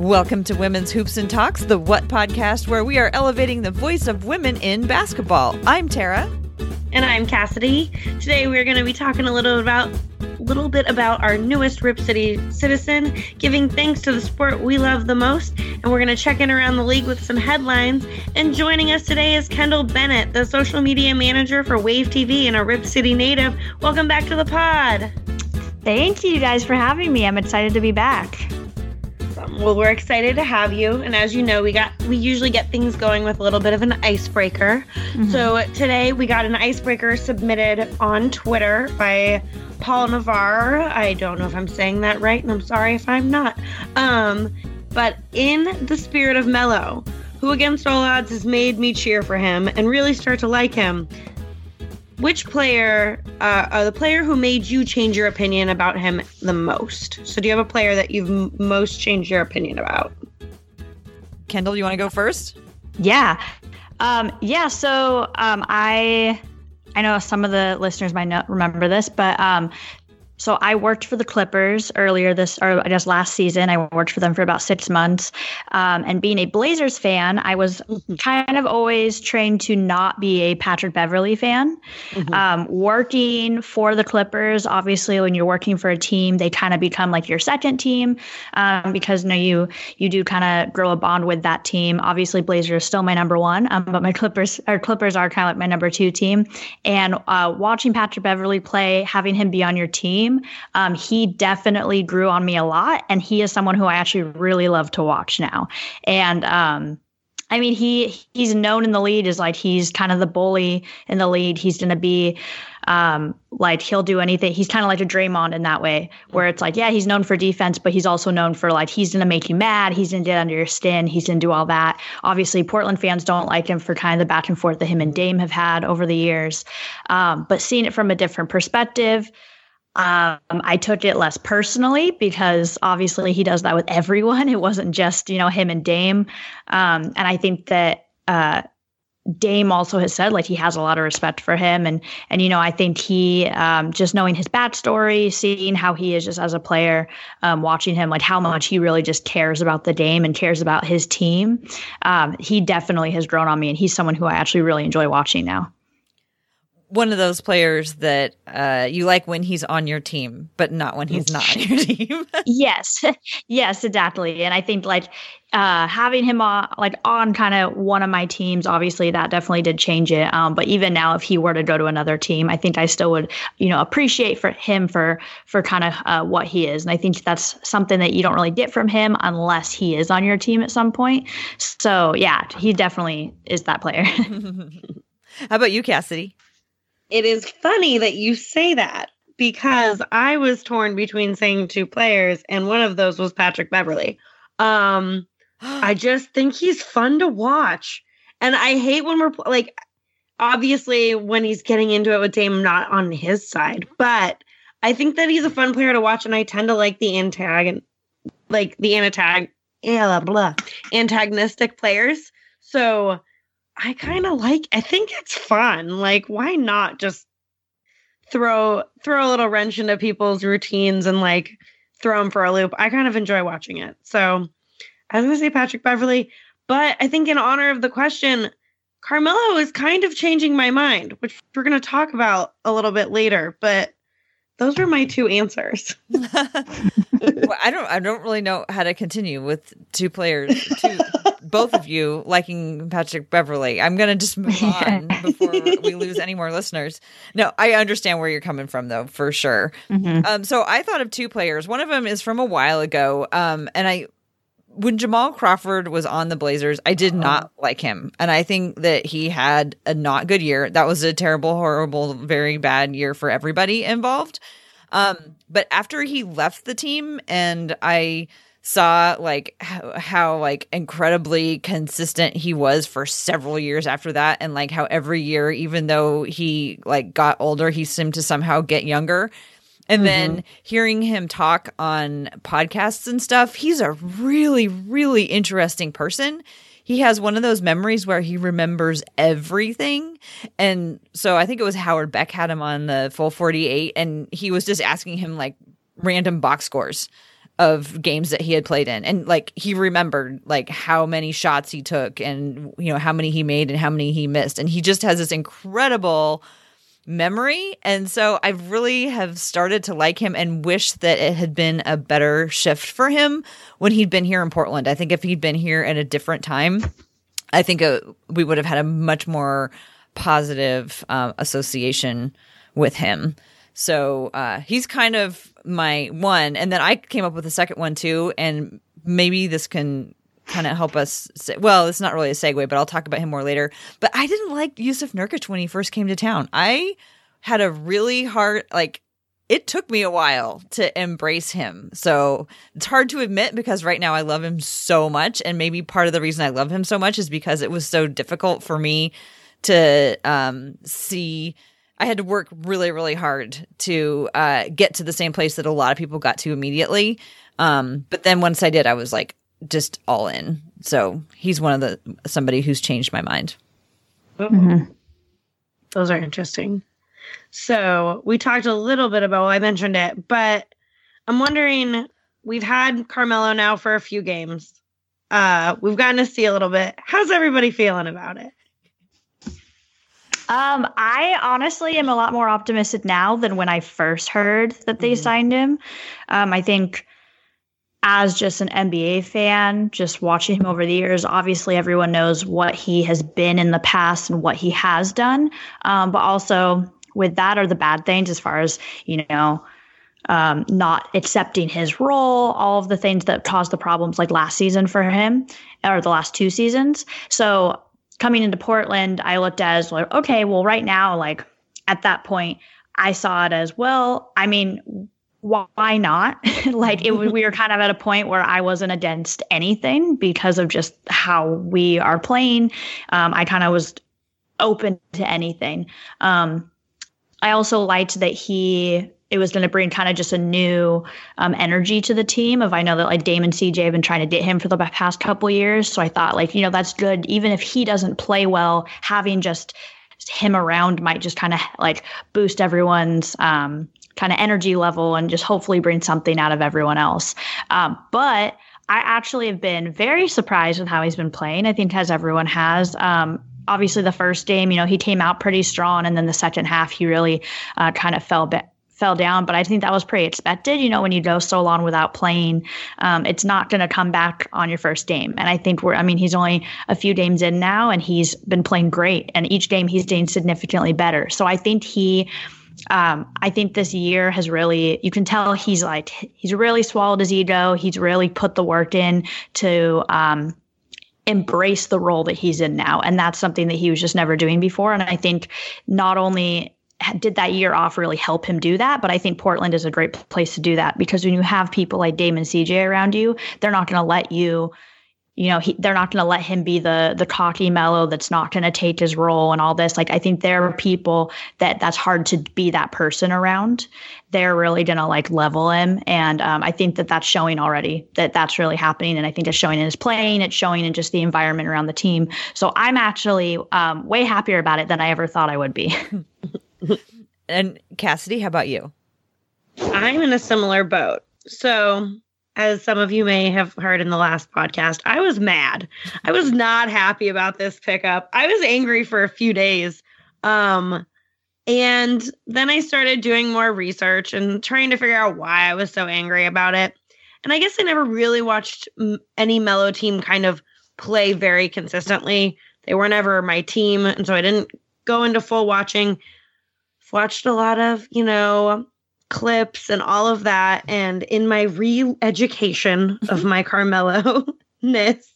Welcome to Women's Hoops and Talks, the What podcast, where we are elevating the voice of women in basketball. I'm Tara. And I'm Cassidy. Today we're going to be talking a little about little bit about our newest Rip City citizen, giving thanks to the sport we love the most, and we're going to check in around the league with some headlines. And joining us today is Kendall Bennett, the social media manager for Wave TV and a Rip City native. Welcome back to the pod. Thank you guys for having me. I'm excited to be back. Well, we're excited to have you, and as you know, we got we usually get things going with a little bit of an icebreaker. Mm-hmm. So today we got an icebreaker submitted on Twitter by Paul Navarre. I don't know if I'm saying that right, and I'm sorry if I'm not. Um, but in the spirit of Melo, who against all odds has made me cheer for him and really start to like him, which player, uh, uh, the player who made you change your opinion about him the most? So, do you have a player that you've m- most changed your opinion about? Kendall, you want to go first? Yeah, um, yeah. So, um, I I know some of the listeners might not remember this, but um, so I worked for the Clippers earlier this, or I guess last season. I worked for them for about six months. Um, and being a Blazers fan, I was mm-hmm. kind of always trained to not be a Patrick Beverley fan. Mm-hmm. Um, working for the Clippers, obviously, when you're working for a team, they kind of become like your second team um, because you know you you do kind of grow a bond with that team. Obviously, Blazers still my number one, um, but my Clippers, our Clippers are kind of like my number two team. And uh, watching Patrick Beverley play, having him be on your team team, um, he definitely grew on me a lot. And he is someone who I actually really love to watch now. And, um, I mean, he he's known in the lead as like he's kind of the bully in the lead. He's to be um, like he'll do anything. He's kind of like a Draymond in that way, where it's like, yeah, he's known for defense, but he's also known for like he's to make you mad. He's to get under your skin. He's to do all that. Obviously, Portland fans don't like him for kind of the back and forth that him and Dame have had over the years. Um, but seeing it from a different perspective, um, I took it less personally because obviously he does that with everyone. It wasn't just, you know, him and Dame. Um, and I think that uh, Dame also has said like he has a lot of respect for him. And, and you know, I think he, um, just knowing his backstory, seeing how he is just as a player, um, watching him, like how much he really just cares about the Dame and cares about his team, um, he definitely has grown on me. And he's someone who I actually really enjoy watching now one of those players that uh, you like when he's on your team, but not when he's not on your team. yes, yes, exactly. And I think like uh, having him on, like on kind of one of my teams, obviously that definitely did change it. Um, but even now, if he were to go to another team, I think I still would, you know, appreciate for him for for kind of uh, what he is. And I think that's something that you don't really get from him unless he is on your team at some point. So yeah, he definitely is that player. How about you, Cassidy? It is funny that you say that because I was torn between saying two players, and one of those was Patrick Beverley. Um, I just think he's fun to watch, and I hate when we're like, obviously, when he's getting into it with Dame, not on his side, but I think that he's a fun player to watch, and I tend to like the antag, like the antag, blah, blah, antagonistic players. So I kind of like I think it's fun. Like why not just throw throw a little wrench into people's routines and like throw them for a loop. I kind of enjoy watching it. So I was going to say Patrick Beverley, but I think in honor of the question, Carmelo is kind of changing my mind, which we're going to talk about a little bit later, but those were my two answers. well, I don't I don't really know how to continue with two players, two both of you liking Patrick Beverley. I'm going to just move on before we lose any more listeners. No, I understand where you're coming from, though, for sure. Mm-hmm. Um, so I thought of two players. One of them is from a while ago, um, and I when Jamal Crawford was on the Blazers, I did not uh-huh. like him. And I think that he had a not good year. That was a terrible, horrible, very bad year for everybody involved. Um, but after he left the team and I saw like how, how, like incredibly consistent he was for several years after that and like how every year even though he like got older he seemed to somehow get younger and mm-hmm. then hearing him talk on podcasts and stuff he's a really really interesting person he has one of those memories where he remembers everything. And so I think it was Howard Beck had him on the full 48 and he was just asking him like random box scores of games that he had played in. And like he remembered like how many shots he took and you know how many he made and how many he missed. And he just has this incredible memory. And so i really have started to like him and wish that it had been a better shift for him when he'd been here in portland. I think if he'd been here at a different time i think uh, we would have had a much more positive uh, association with him. So uh, he's kind of my one. And then I came up with a second one too. And maybe this can kind of help us. Say, well, it's not really a segue, but I'll talk about him more later. But I didn't like Jusuf Nurkic when he first came to town. I had a really hard, like, it took me a while to embrace him. So it's hard to admit because right now I love him so much. And maybe part of the reason I love him so much is because it was so difficult for me to um, see I had to work really, really hard to uh, get to the same place that a lot of people got to immediately. Um, but then once I did, I was like just all in. So he's one of the somebody who's changed my mind. Mm-hmm. Those are interesting. So we talked a little bit about. Well, I mentioned it, but I'm wondering. We've had Carmelo now for a few games. Uh, we've gotten to see a little bit. How's everybody feeling about it? Um, I honestly am a lot more optimistic now than when I first heard that they mm-hmm. signed him. Um, I think as just an NBA fan, just watching him over the years, obviously everyone knows what he has been in the past and what he has done. Um, but also with that are the bad things as far as, you know, um, not accepting his role, all of the things that caused the problems like last season for him or the last two seasons. So coming into Portland, I looked at as like, okay, well, right now, like at that point, I saw it as well. I mean, why not? like it we were kind of at a point where I wasn't against anything because of just how we are playing. Um, I kind of was open to anything. Um, I also liked that he it was going to bring kind of just a new um, energy to the team. Of I know that like Damon CJ have been trying to get him for the past couple years, so I thought like you know that's good. Even if he doesn't play well, having just him around might just kind of like boost everyone's um, kind of energy level and just hopefully bring something out of everyone else. Um, but I actually have been very surprised with how he's been playing. I think as everyone has. Um, obviously, the first game, you know, he came out pretty strong, and then the second half, he really uh, kind of fell back fell down, but I think that was pretty expected. You know, when you go so long without playing, um, it's not going to come back on your first game. And I think we're, I mean, he's only a few games in now and he's been playing great. And each game he's doing significantly better. So I think he, um, I think this year has really, you can tell he's like, he's really swallowed his ego. He's really put the work in to, um, embrace the role that he's in now. And that's something that he was just never doing before. And I think not only did that year off really help him do that? But I think Portland is a great place to do that because when you have people like Damon CJ around you, they're not going to let you, you know, he, they're not going to let him be the the cocky Melo that's not going to take his role and all this. Like I think there are people that that's hard to be that person around. They're really going to like level him, and um, I think that that's showing already that that's really happening. And I think it's showing in his playing, it's showing in just the environment around the team. So I'm actually um, way happier about it than I ever thought I would be. and Cassidy, how about you? I'm in a similar boat. So, as some of you may have heard in the last podcast, I was mad. I was not happy about this pickup. I was angry for a few days. Um, and then I started doing more research and trying to figure out why I was so angry about it. And I guess I never really watched any Melo team kind of play very consistently. They were never my team. And so I didn't go into full watching watched a lot of, you know, clips and all of that. And in my re education of my Carmelo ness,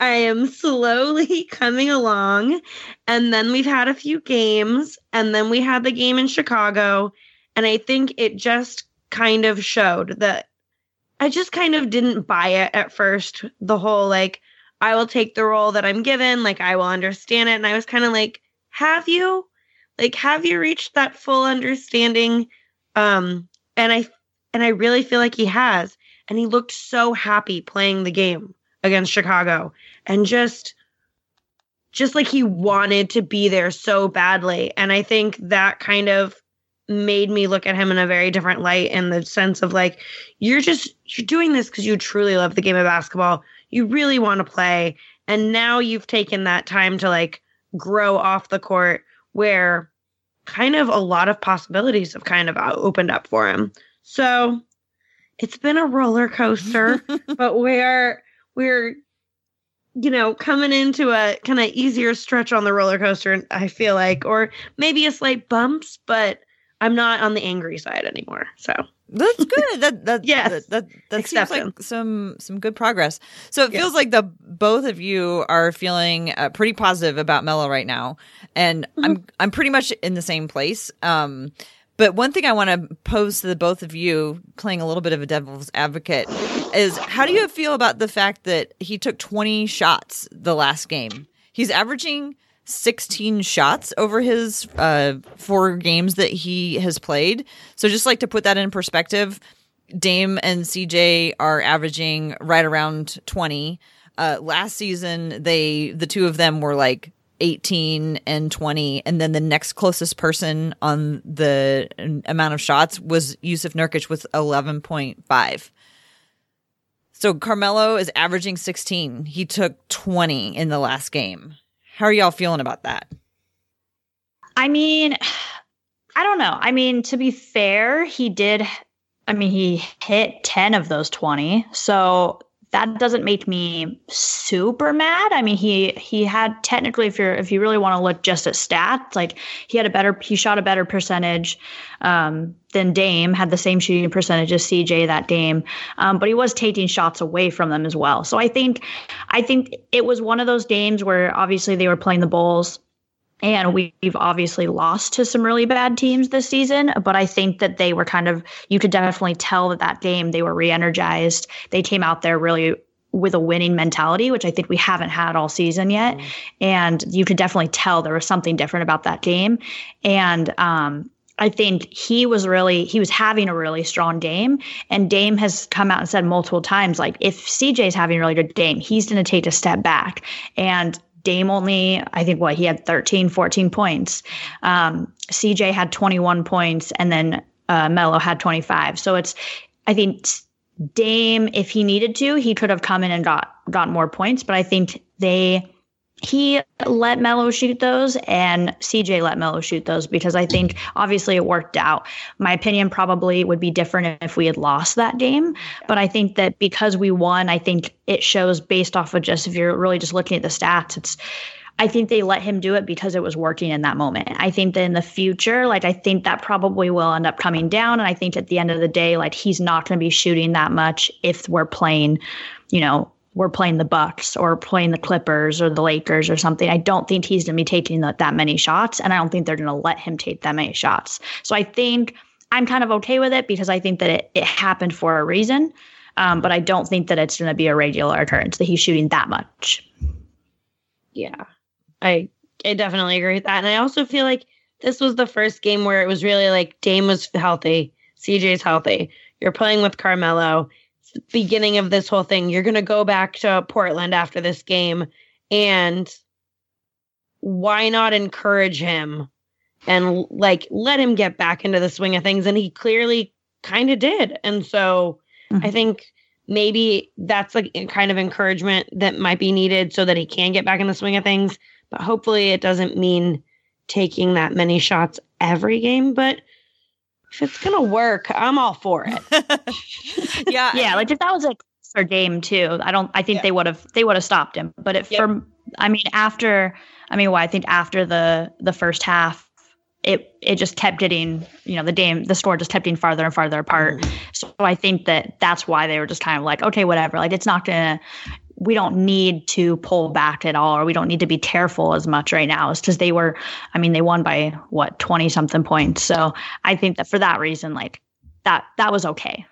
I am slowly coming along. And then we've had a few games, and then we had the game in Chicago. And I think it just kind of showed that I just kind of didn't buy it at first. The whole like, I will take the role that I'm given, like, I will understand it. And I was kind of like, have you? Like have you reached that full understanding? Um and i and i really feel like he has. And he looked so happy playing the game against chicago. And just just like he wanted to be there so badly. And i think that kind of made me look at him in a very different light in the sense of like you're just you're doing this because you truly love the game of basketball. You really want to play. And now you've taken that time to like grow off the court where kind of a lot of possibilities have kind of uh, opened up for him. So it's been a roller coaster but we're we're you know, coming into a kind of easier stretch on the roller coaster, and I feel like, or maybe a slight bumps, but I'm not on the angry side anymore. So that's good. That that yes. that that, that seems like some some good progress. So it yes. feels like the both of you are feeling uh, pretty positive about Melo right now, and mm-hmm. I'm I'm pretty much in the same place. Um, but one thing I want to pose to the both of you, playing a little bit of a devil's advocate, is how do you feel about the fact that he took 20 shots the last game? He's averaging 16 shots over his uh, four games that he has played. So just like to put that in perspective, Dame and CJ are averaging right around 20. Uh, last season, they the two of them were like 18 and 20 and then the next closest person on the amount of shots was Jusuf Nurkic with 11.5. So Carmelo is averaging 16. He took 20 in the last game. How are y'all feeling about that? I mean, I don't know. I mean, to be fair, he did. I mean, he hit 10 of those 20. So that doesn't make me super mad. I mean, he he had technically, if you're if you really want to look just at stats, like he had a better he shot a better percentage um, than Dame, had the same shooting percentage as CJ that game, um, but he was taking shots away from them as well. So I think I think it was one of those games where obviously they were playing the Bulls. And we've obviously lost to some really bad teams this season, but I think that they were kind of, you could definitely tell that that game they were re energized. They came out there really with a winning mentality, which I think we haven't had all season yet. Mm. And you could definitely tell there was something different about that game. And, um, I think he was really he was having a really strong game, and Dame has come out and said multiple times like if CJ is having a really good game, he's going to take a step back. And Dame only, I think what he had 13, 14 points. Um, CJ had 21 points and then uh, Melo had 25. So it's, I think Dame, if he needed to, he could have come in and got, got more points, but I think they, he let Melo shoot those and CJ let Melo shoot those because I think obviously it worked out. My opinion probably would be different if we had lost that game, but I think that because we won, I think it shows based off of just if you're really just looking at the stats, it's I think they let him do it because it was working in that moment. I think that in the future, like I think that probably will end up coming down and I think at the end of the day like he's not going to be shooting that much if we're playing, you know, we're playing the Bucks or playing the Clippers or the Lakers or something. I don't think he's going to be taking that, that many shots, and I don't think they're going to let him take that many shots. So I think I'm kind of okay with it because I think that it, it happened for a reason. Um, but I don't think that it's going to be a regular occurrence that he's shooting that much. Yeah, I I definitely agree with that, and I also feel like this was the first game where it was really like Dame was healthy, CJ's healthy. You're playing with Carmelo beginning of this whole thing. You're going to go back to Portland after this game. And why not encourage him and like let him get back into the swing of things? And he clearly kind of did. And so mm-hmm. I think maybe that's a kind of encouragement that might be needed so that he can get back in the swing of things. But hopefully it doesn't mean taking that many shots every game. But if it's gonna work, I'm all for it. yeah, yeah. Like if that was a for game too, I don't. I think yeah. they would have they would have stopped him. But if yep. for, I mean, after, I mean, well, I think after the the first half, it it just kept getting, you know, the game, the score just kept getting farther and farther apart. Mm-hmm. So I think that that's why they were just kind of like, okay, whatever. Like it's not gonna, we don't need to pull back at all or we don't need to be careful as much right now. Is because they were i mean they won by what 20 something points. So i think that for that reason like that that was okay.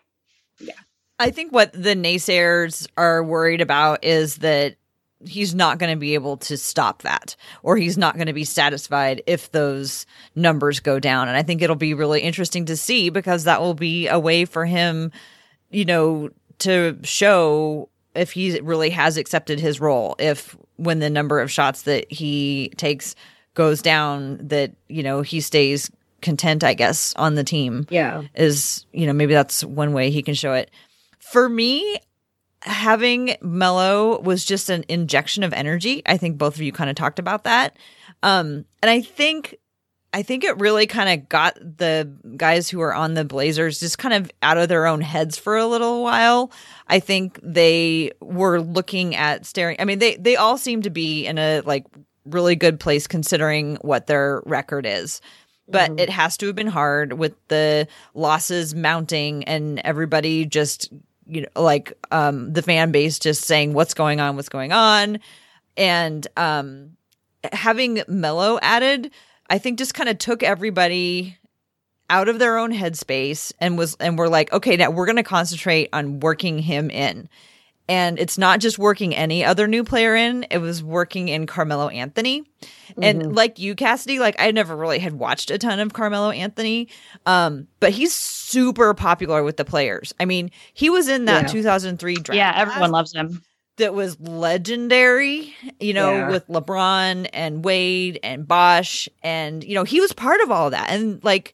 Yeah. I think what the naysayers are worried about is that he's not going to be able to stop that or he's not going to be satisfied if those numbers go down. And i think it'll be really interesting to see because that will be a way for him you know to show if he really has accepted his role if when the number of shots that he takes goes down that you know he stays content, I guess, on the team. Yeah. Is, you know, maybe that's one way he can show it. For me, having Melo was just an injection of energy. I think both of you kind of talked about that. Um, and I think I think it really kind of got the guys who are on the Blazers just kind of out of their own heads for a little while. I think they were looking at staring. I mean, they they all seem to be in a like really good place considering what their record is. But mm-hmm. it has to have been hard with the losses mounting and everybody just you know like um the fan base just saying what's going on, what's going on. And um having Melo added I think just kind of took everybody out of their own headspace and was and we're like, okay, now we're going to concentrate on working him in. And it's not just working any other new player in, it was working in Carmelo Anthony. Mm-hmm. And like you, Cassidy, like I never really had watched a ton of Carmelo Anthony. Um, but he's super popular with the players. I mean, he was in that yeah. 2003 draft. Yeah, everyone loves him that was legendary, you know, yeah. with LeBron and Wade and Bosh. And, you know, he was part of all that. And like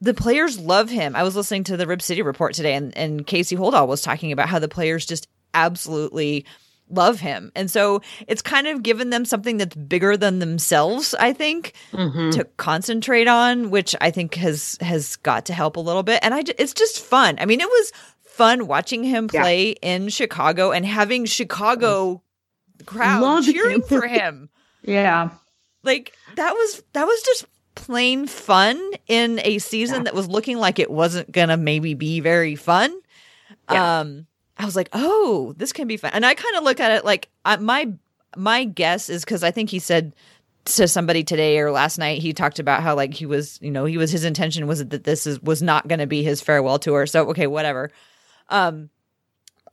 the players love him. I was listening to the Rip City report today and, and Casey Holdahl was talking about how the players just absolutely love him. And so it's kind of given them something that's bigger than themselves, I think, mm-hmm. to concentrate on, which I think has has got to help a little bit. And I it's just fun. I mean, it was fun watching him play yeah. in Chicago and having Chicago crowd Love cheering him. for him. Yeah. Like that was that was just plain fun in a season yeah. that was looking like it wasn't going to maybe be very fun. Yeah. Um I was like, "Oh, this can be fun." And I kind of look at it like I, my my guess is cuz I think he said to somebody today or last night he talked about how like he was you know he was his intention was that this is was not going to be his farewell tour so okay whatever um,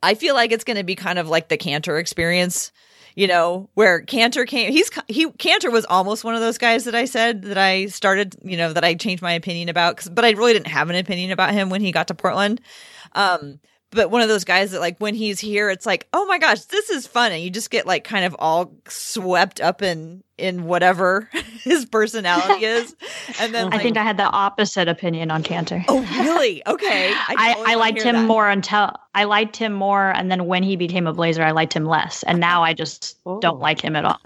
I feel like it's going to be kind of like the Kanter experience, you know, where Kanter came. He's he Kanter was almost one of those guys that I said that I started, you know, that I changed my opinion about, but I really didn't have an opinion about him when he got to Portland. Um, but one of those guys that like when he's here it's like oh my gosh this is fun. And you just get like kind of all swept up in in whatever his personality is. And then like, i think i had the opposite opinion on Kanter. Oh really? Okay. I, I, I liked him that. more until i liked him more and then when he became a blazer i liked him less. And now i just oh. don't like him at all.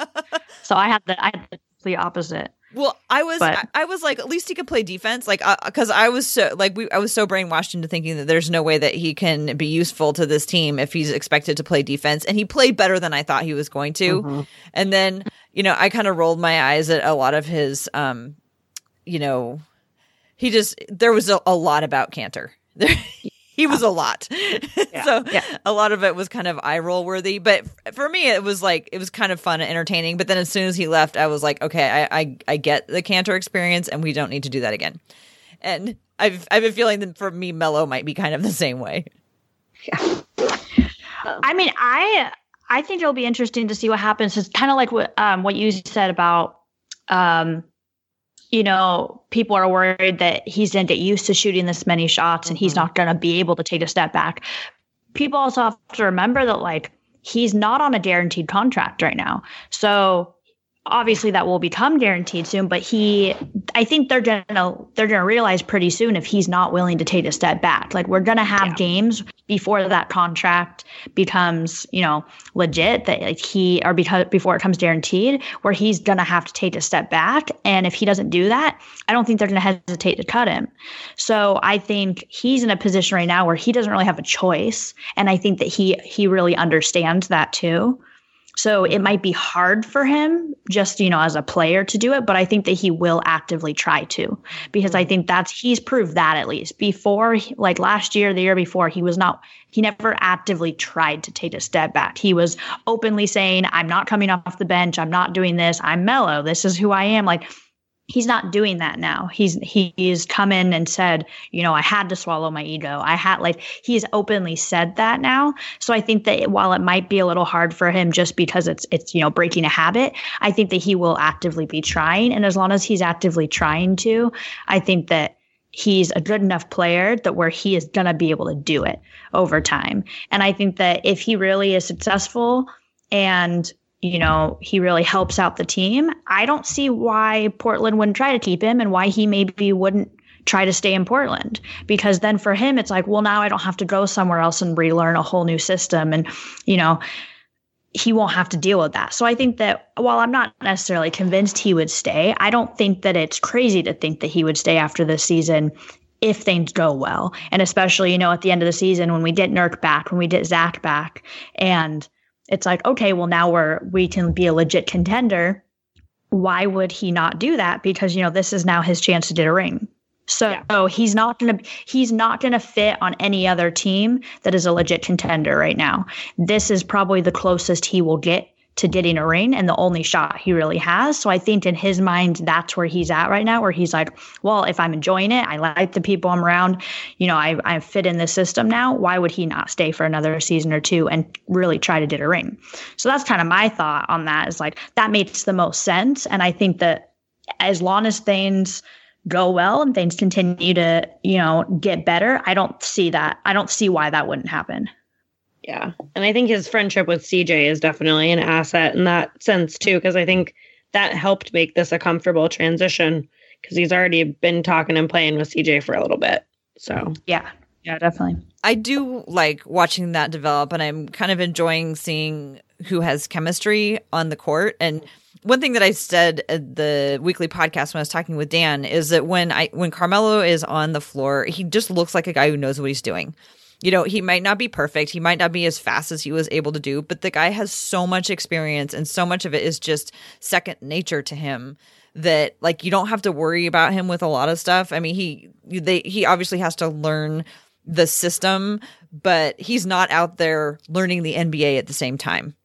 So i had the i had the complete opposite well, I was but, I, I, was like, at least he could play defense, like because uh, I was so like we I was so brainwashed into thinking that there's no way that he can be useful to this team if he's expected to play defense, and he played better than I thought he was going to. Mm-hmm. And then you know I kind of rolled my eyes at a lot of his, um, you know, he just there was a, a lot about Kanter. he was a lot. Yeah. so yeah. a lot of it was kind of eye roll worthy. But for me, it was like it was kind of fun and entertaining. But then as soon as he left, I was like, okay, I I, I get the Kanter experience, and we don't need to do that again. And I've I've been feeling that for me, Melo might be kind of the same way. Yeah. I mean, I I think it'll be interesting to see what happens. It's kind of like what um what you said about um you know, people are worried that he's going to get used to shooting this many shots and he's mm-hmm. not going to be able to take a step back. People also have to remember that, like, he's not on a guaranteed contract right now. So obviously that will become guaranteed soon but he i think they're gonna they're gonna realize pretty soon if he's not willing to take a step back. Like we're gonna have yeah. games before that contract becomes you know legit that like he or because before it comes guaranteed where he's gonna have to take a step back. And if he doesn't do that i don't think they're gonna hesitate to cut him. So i think he's in a position right now where he doesn't really have a choice. And i think that he he really understands that too so it might be hard for him just, you know, as a player to do it, but I think that he will actively try to because I mm-hmm. think that's he's proved that at least. Before like last year, the year before, he was not he never actively tried to take a step back. He was openly saying, "I'm not coming off the bench. I'm not doing this. I'm Melo. This is who I am." Like he's not doing that now. He's he's come in and said, you know, I had to swallow my ego. I had like he's openly said that now. So I think that while it might be a little hard for him just because it's it's you know breaking a habit, I think that he will actively be trying and as long as he's actively trying to, I think that he's a good enough player that where he is going to be able to do it over time. And I think that if he really is successful and you know, he really helps out the team. I don't see why Portland wouldn't try to keep him and why he maybe wouldn't try to stay in Portland because then for him it's like, well, now I don't have to go somewhere else and relearn a whole new system and you know, he won't have to deal with that. So I think that while I'm not necessarily convinced he would stay, I don't think that it's crazy to think that he would stay after this season if things go well. And especially, you know, at the end of the season when we get Nurk back, when we get Zach back, and it's like, okay, well now we're we can be a legit contender. Why would he not do that? Because, you know, this is now his chance to get a ring. So yeah. Oh, he's not gonna he's not gonna fit on any other team that is a legit contender right now. This is probably the closest he will get to getting a ring and the only shot he really has. So I think in his mind, that's where he's at right now, where he's like, well, if I'm enjoying it, I like the people I'm around, you know, I, I fit in the system now. Why would he not stay for another season or two and really try to get a ring? So that's kind of my thought on that is like, that makes the most sense. And I think that as long as things, go well and things continue to, you know, get better, I don't see that. I don't see why that wouldn't happen. Yeah. And I think his friendship with CJ is definitely an asset in that sense too, because I think that helped make this a comfortable transition because he's already been talking and playing with CJ for a little bit. So, yeah. Yeah, definitely. I do like watching that develop and I'm kind of enjoying seeing who has chemistry on the court and one thing that I said at the weekly podcast when I was talking with Dan is that when I when Carmelo is on the floor, he just looks like a guy who knows what he's doing. You know, he might not be perfect, he might not be as fast as he was able to do, but the guy has so much experience and so much of it is just second nature to him that like you don't have to worry about him with a lot of stuff. I mean, he they he obviously has to learn the system, but he's not out there learning the NBA at the same time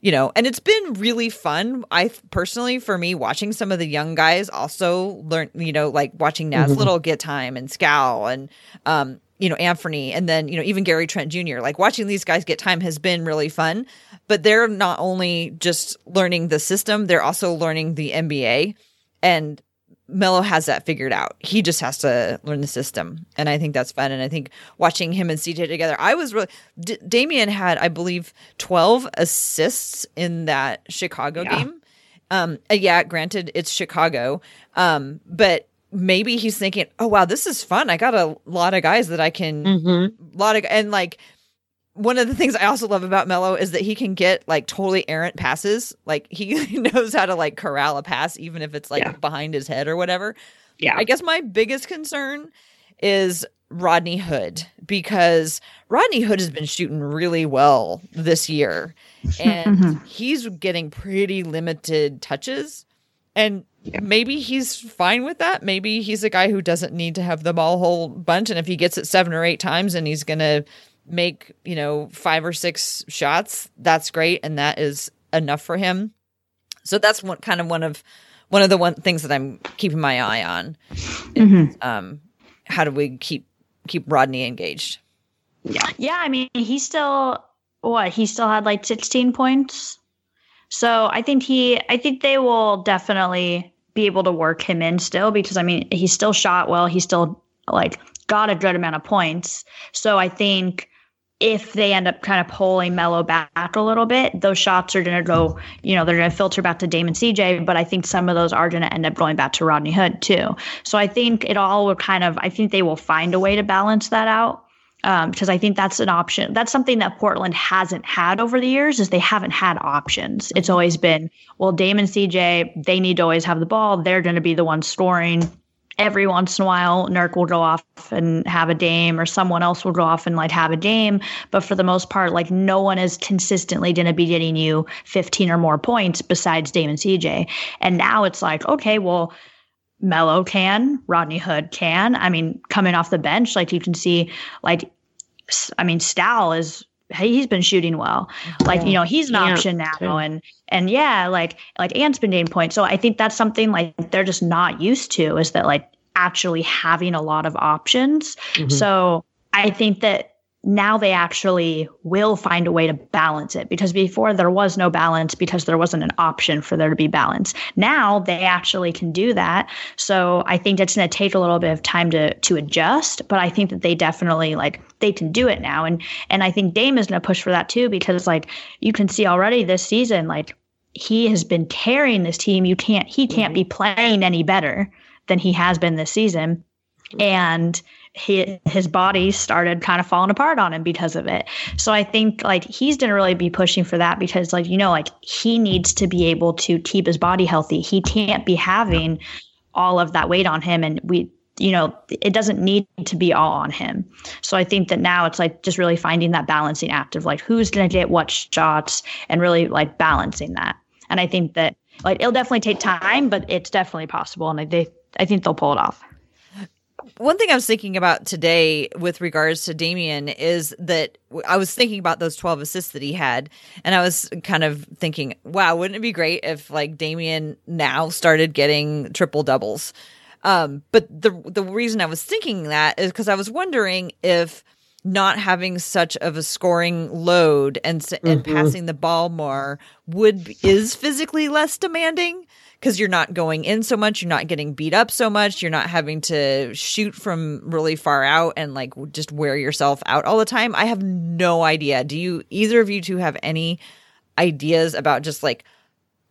you know, and it's been really fun. I personally, for me, watching some of the young guys also learn, you know, like watching Nas mm-hmm. Little get time and Skal and, um, you know, Anthony and then, you know, even Gary Trent Jr. Like watching these guys get time has been really fun, but they're not only just learning the system, they're also learning the NBA. And Melo has that figured out. He just has to learn the system, and I think that's fun. And I think watching him and CJ together, I was really. D- Damian had, I believe, twelve assists in that Chicago yeah. game. Um, uh, yeah, granted, it's Chicago, um, but maybe he's thinking, "Oh wow, this is fun. I got a lot of guys that I can, mm-hmm. lot of and like one of the things I also love about Melo is that he can get like totally errant passes. Like he knows how to like corral a pass, even if it's like yeah. behind his head or whatever. Yeah. I guess my biggest concern is Rodney Hood because Rodney Hood has been shooting really well this year and mm-hmm. he's getting pretty limited touches. And. Maybe he's fine with that. Maybe he's a guy who doesn't need to have the ball a whole bunch. And if he gets it seven or eight times and he's going to make, you know, five or six shots, that's great. And that is enough for him. So that's one kind of one of one of the one things that I'm keeping my eye on. mm-hmm. Um, how do we keep keep Rodney engaged? Yeah. Yeah, I mean, he still what? He still had like 16 points. So I think he I think they will definitely be able to work him in still because I mean, he still shot well. He still like got a good amount of points. So I think if they end up kind of pulling Melo back a little bit, those shots are going to go, you know, they're going to filter back to Damon CJ, but I think some of those are going to end up going back to Rodney Hood too. So I think it all will kind of, I think they will find a way to balance that out. Um, because I think that's an option. That's something that Portland hasn't had over the years is they haven't had options. It's always been, well, Dame and CJ, they need to always have the ball. They're going to be the ones scoring every once in a while Nurk will go off and have a dame or someone else will go off and like have a dame. But for the most part, like no one is consistently going to be getting you 15 or more points besides Dame and CJ. And now it's like, okay, well, Melo can, Rodney Hood can. I mean, coming off the bench, like you can see, like, I mean, Skal is he's been shooting well. Like, you know, he's an yeah, option now. Too. And and yeah, like like Ant's been getting points. So I think that's something like they're just not used to is that like actually having a lot of options. Mm-hmm. So I think that now they actually will find a way to balance it because before there was no balance because there wasn't an option for there to be balance. Now they actually can do that. So I think it's going to take a little bit of time to to adjust, but I think that they definitely like they can do it now and and I think Dame is going to push for that too because like you can see already this season like he has been carrying this team. You can't he can't be mm-hmm. playing any better than he has been this season. Mm-hmm. And he, his body started kind of falling apart on him because of it. So I think like he's going to really be pushing for that because like you know like he needs to be able to keep his body healthy. He can't be having all of that weight on him and we you know it doesn't need to be all on him. So I think that now it's like just really finding that balancing act of like who's going to get what shots and really like balancing that. And I think that like it'll definitely take time, but it's definitely possible and they I think they'll pull it off one thing I was thinking about today with regards to Damian is that I was thinking about those 12 assists that he had. And I was kind of thinking, wow, wouldn't it be great if like Damian now started getting triple doubles? Um, but the, the reason I was thinking that is because I was wondering if not having such of a scoring load and, and mm-hmm. passing the ball more would is physically less demanding because you're not going in so much, you're not getting beat up so much, you're not having to shoot from really far out and like just wear yourself out all the time. I have no idea. Do you either of you two have any ideas about just like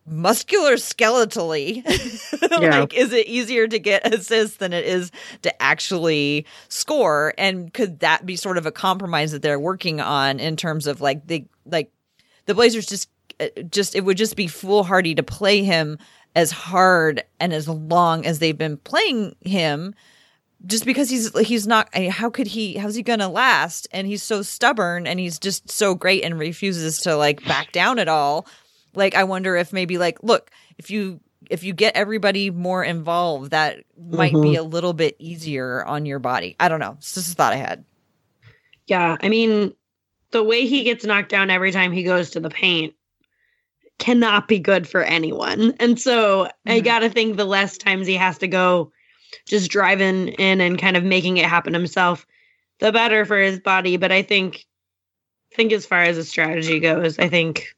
muscular skeletally yeah. like is it easier to get assists than it is to actually score and could that be sort of a compromise that they're working on in terms of like the like the blazers just uh, just it would just be foolhardy to play him as hard and as long as they've been playing him just because he's he's not how could he how's he gonna last? And he's so stubborn and he's just so great and refuses to like back down at all. Like i wonder if maybe like look if you if you get everybody more involved that might mm-hmm. be a little bit easier on your body. I don't know. It's just a thought i had. Yeah i mean the way he gets knocked down every time he goes to the paint cannot be good for anyone. And so mm-hmm. I got to think the less times he has to go just driving in and kind of making it happen himself, the better for his body. But I think, think as far as the strategy goes, I think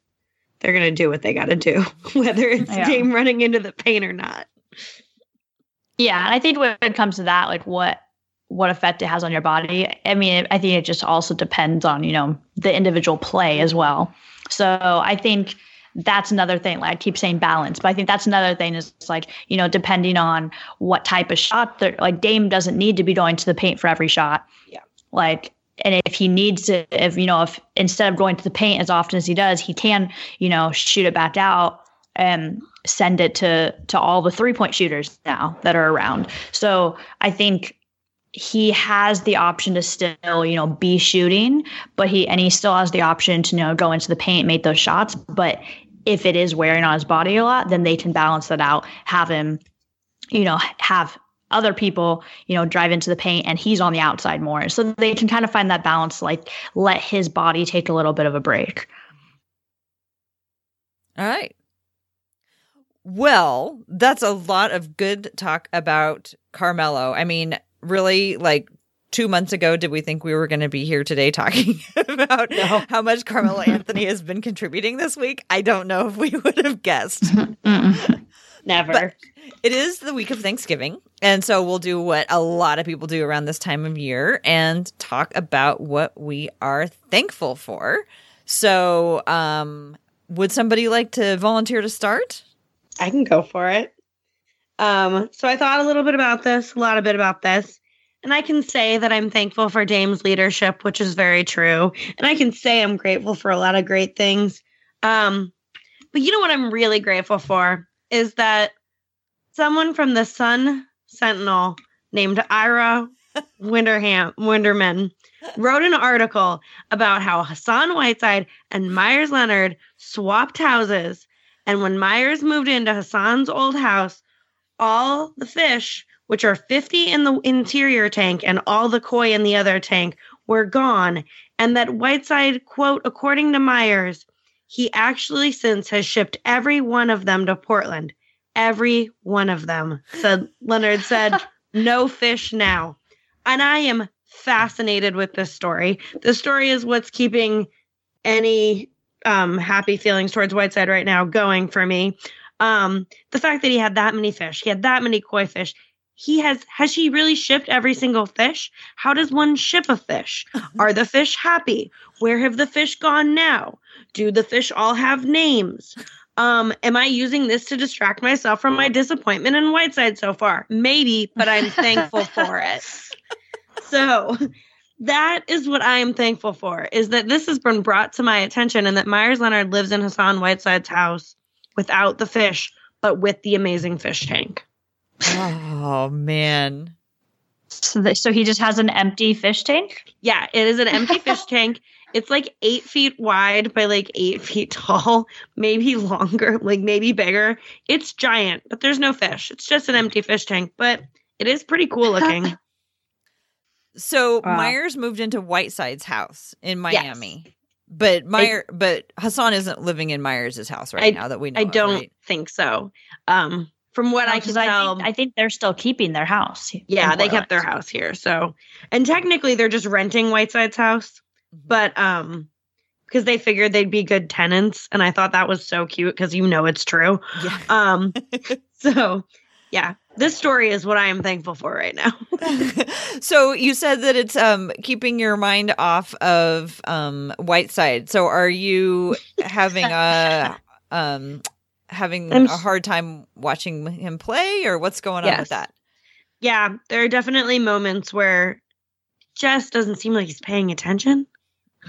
they're going to do what they got to do, whether it's yeah. game running into the paint or not. Yeah. And I think when it comes to that, like what, what effect it has on your body. I mean, I think it just also depends on, you know, the individual play as well. So I think that's another thing. Like I keep saying balance, but I think that's another thing is like, you know, depending on what type of shot that like Dame doesn't need to be going to the paint for every shot. Yeah. Like, and if he needs to, if, you know, if instead of going to the paint as often as he does, he can, you know, shoot it back out and send it to, to all the three point shooters now that are around. So I think he has the option to still, you know, be shooting, but he and he still has the option to you know go into the paint, make those shots. But if it is wearing on his body a lot, then they can balance that out, have him, you know, have other people, you know, drive into the paint and he's on the outside more. So they can kind of find that balance, like let his body take a little bit of a break. All right. Well, that's a lot of good talk about Carmelo. I mean, really like two months ago did we think we were going to be here today talking about no. how much Carmelo Anthony has been contributing this week? I don't know if we would have guessed. Never. But it is the week of Thanksgiving. And so we'll do what a lot of people do around this time of year and talk about what we are thankful for. So, um, would somebody like to volunteer to start? I can go for it. Um, so I thought a little bit about this, a lot of bit about this. And I can say that I'm thankful for Dame's leadership, which is very true. And I can say I'm grateful for a lot of great things. Um, but you know what I'm really grateful for is that someone from the Sun Sentinel named Ira Winderham Winderman wrote an article about how Hassan Whiteside and Meyers Leonard swapped houses. And when Meyers moved into Hassan's old house, all the fish, which are 50 in the interior tank and all the koi in the other tank, were gone. And that Whiteside, quote, according to Meyers, he actually since has shipped every one of them to Portland. Every one of them, said Leonard said, no fish now. And I am fascinated with this story. The story is what's keeping any um, happy feelings towards Whiteside right now going for me. Um, the fact that he had that many fish, he had that many koi fish. He has has he really shipped every single fish? How does one ship a fish? Are the fish happy? Where have the fish gone now? Do the fish all have names? Um, am I using this to distract myself from my disappointment in Whiteside so far? Maybe, but I'm thankful for it. So that is what I am thankful for is that this has been brought to my attention and that Meyers Leonard lives in Hassan Whiteside's house without the fish, but with the amazing fish tank. Oh man. So, that, so he just has an empty fish tank. Yeah, it is an empty fish tank. It's like eight feet wide by like eight feet tall, maybe longer, like maybe bigger. It's giant, but there's no fish. It's just an empty fish tank, but it is pretty cool looking. So Wow. Meyers moved into Whiteside's house in Miami. But Meyer but Hassan isn't living in Meyers' house right I- now that we know. I don't right? think so. Um, from what I can because tell, I think, I think they're still keeping their house. yeah, they kept their house here. So, and technically, they're just renting Whiteside's house, Mm-hmm. but um, because they figured they'd be good tenants, and I thought that was so cute because you know it's true. Yeah. Um, so yeah, this story is what I am thankful for right now. so you said that it's um keeping your mind off of um Whiteside. So are you having a um having I'm a hard time watching him play or what's going on Yes. with that? yeah, there are definitely moments where Jess doesn't seem like he's paying attention.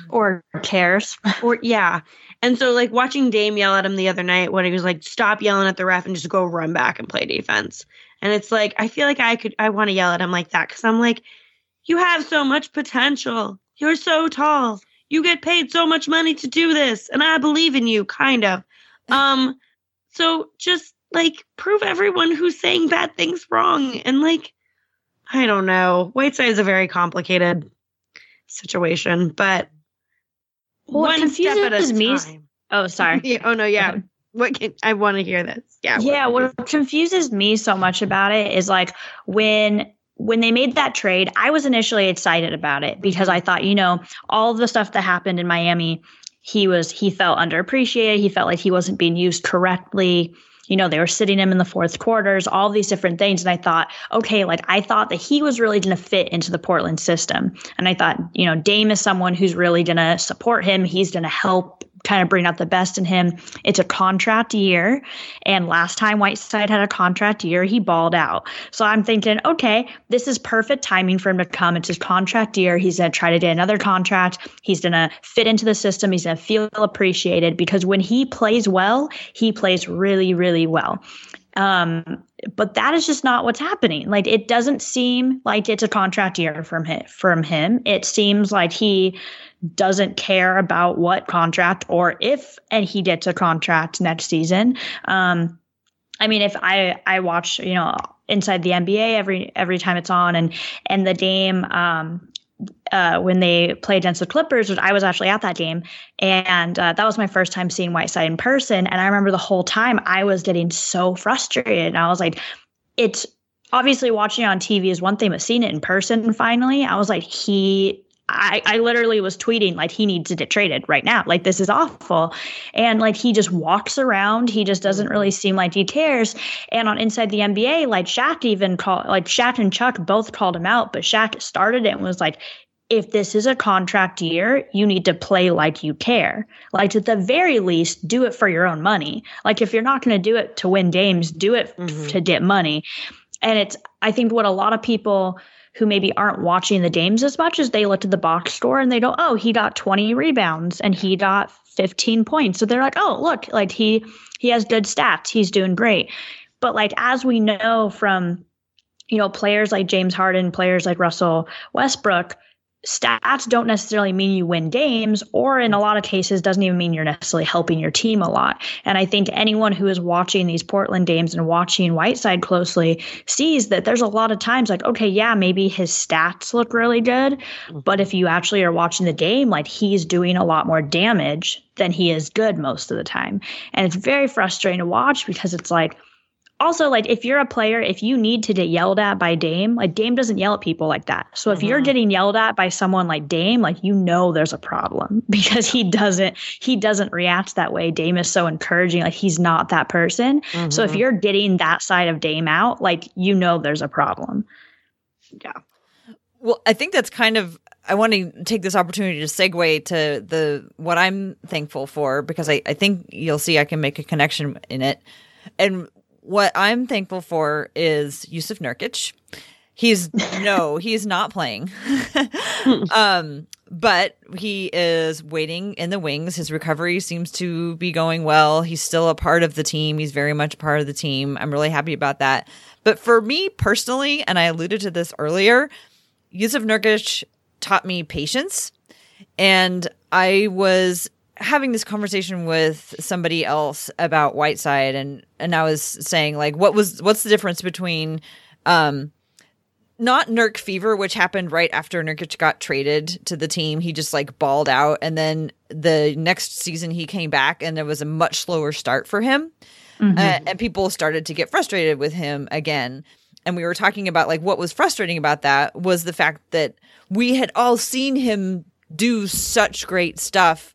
or cares. Or yeah. And so like watching Dame yell at him the other night when he was like, stop yelling at the ref and just go run back and play defense. And it's like I feel like I could I want to yell at him like that because I'm like, you have so much potential. You're so tall. You get paid so much money to do this, and I believe in you, kind of. Um, so just like prove everyone who's saying bad things wrong. And like, I don't know. Whiteside is a very complicated situation, but Well, one step at a confuses me- time. Oh, sorry. Oh no, yeah. What can I want to hear this? Yeah. yeah what confuses me so much about it is like when when they made that trade i was initially excited about it because i thought you know all the stuff that happened in miami he was he felt underappreciated. He felt like he wasn't being used correctly. You know they were sitting him in the fourth quarters all these different things. And i thought okay like i thought that he was really going to fit into the portland system. And i thought you know dame is someone who's really going to support him. He's going to help kind of bring out the best in him it's a contract year and last time Whiteside had a contract year, he balled out. So I'm thinking, okay, this is perfect timing for him to come. It's his contract year. He's going to try to get another contract. He's going to fit into the system. He's going to feel appreciated because when he plays well, he plays really, really well. Um, but that is just not what's happening. Like it doesn't seem like it's a contract year from him. From him, it seems like he doesn't care about what contract or if and he gets a contract next season. Um, I mean, if I I watch you know inside the NBA every every time it's on and and the game um, uh, when they play against the Clippers, which I was actually at that game, and uh, that was my first time seeing Whiteside in person. And I remember the whole time I was getting so frustrated. And I was like, it's obviously watching it on TV is one thing, but seeing it in person finally, I was like, he. I, I literally was tweeting like he needs to get traded right now. Like this is awful. And like he just walks around. He just doesn't really seem like he cares. And on Inside the NBA, like Shaq even called like Shaq and Chuck both called him out, but Shaq started it and was like, if this is a contract year, you need to play like you care. Like at the very least, do it for your own money. Like if you're not going to do it to win games, do it Mhm. to get money. And it's I think what a lot of people who maybe aren't watching the games as much as they look at the box score and they go, "Oh, he got 20 rebounds and he got 15 points." So they're like, "Oh, look, like he he has good stats. He's doing great." But like as we know from you know, players like James Harden, players like Russell Westbrook, stats don't necessarily mean you win games, or in a lot of cases, doesn't even mean you're necessarily helping your team a lot. And I think anyone who is watching these Portland games and watching Whiteside closely sees that there's a lot of times like, okay, yeah, maybe his stats look really good, but mm-hmm. if you actually are watching the game, like he's doing a lot more damage than he is good most of the time. And it's very frustrating to watch because it's like, also like if you're a player if you need to get yelled at by dame like dame doesn't yell at people like that so if you're Mhm. getting yelled at by someone like dame like you know there's a problem because he doesn't he doesn't react that way dame is so encouraging like he's not that person so if Mhm. you're getting that side of dame out like you know there's a problem yeah. Well, I think that's kind of I want to take this opportunity to segue to the what I'm thankful for because I, I think you'll see I can make a connection in it. And what I'm thankful for is Jusuf Nurkic. He's no, he's not playing. um, but he is waiting in the wings. His recovery seems to be going well. He's still a part of the team. He's very much a part of the team. I'm really happy about that. But for me personally, and I alluded to this earlier, Jusuf Nurkic taught me patience. And I was having this conversation with somebody else about Whiteside and and I was saying like what was what's the difference between um not Nurk fever, which happened right after Nurkic got traded to the team. He just like balled out, and then the next season he came back, and it was a much slower start for him. Mm-hmm. Uh, and people started to get frustrated with him again. And we were talking about like what was frustrating about that was the fact that we had all seen him do such great stuff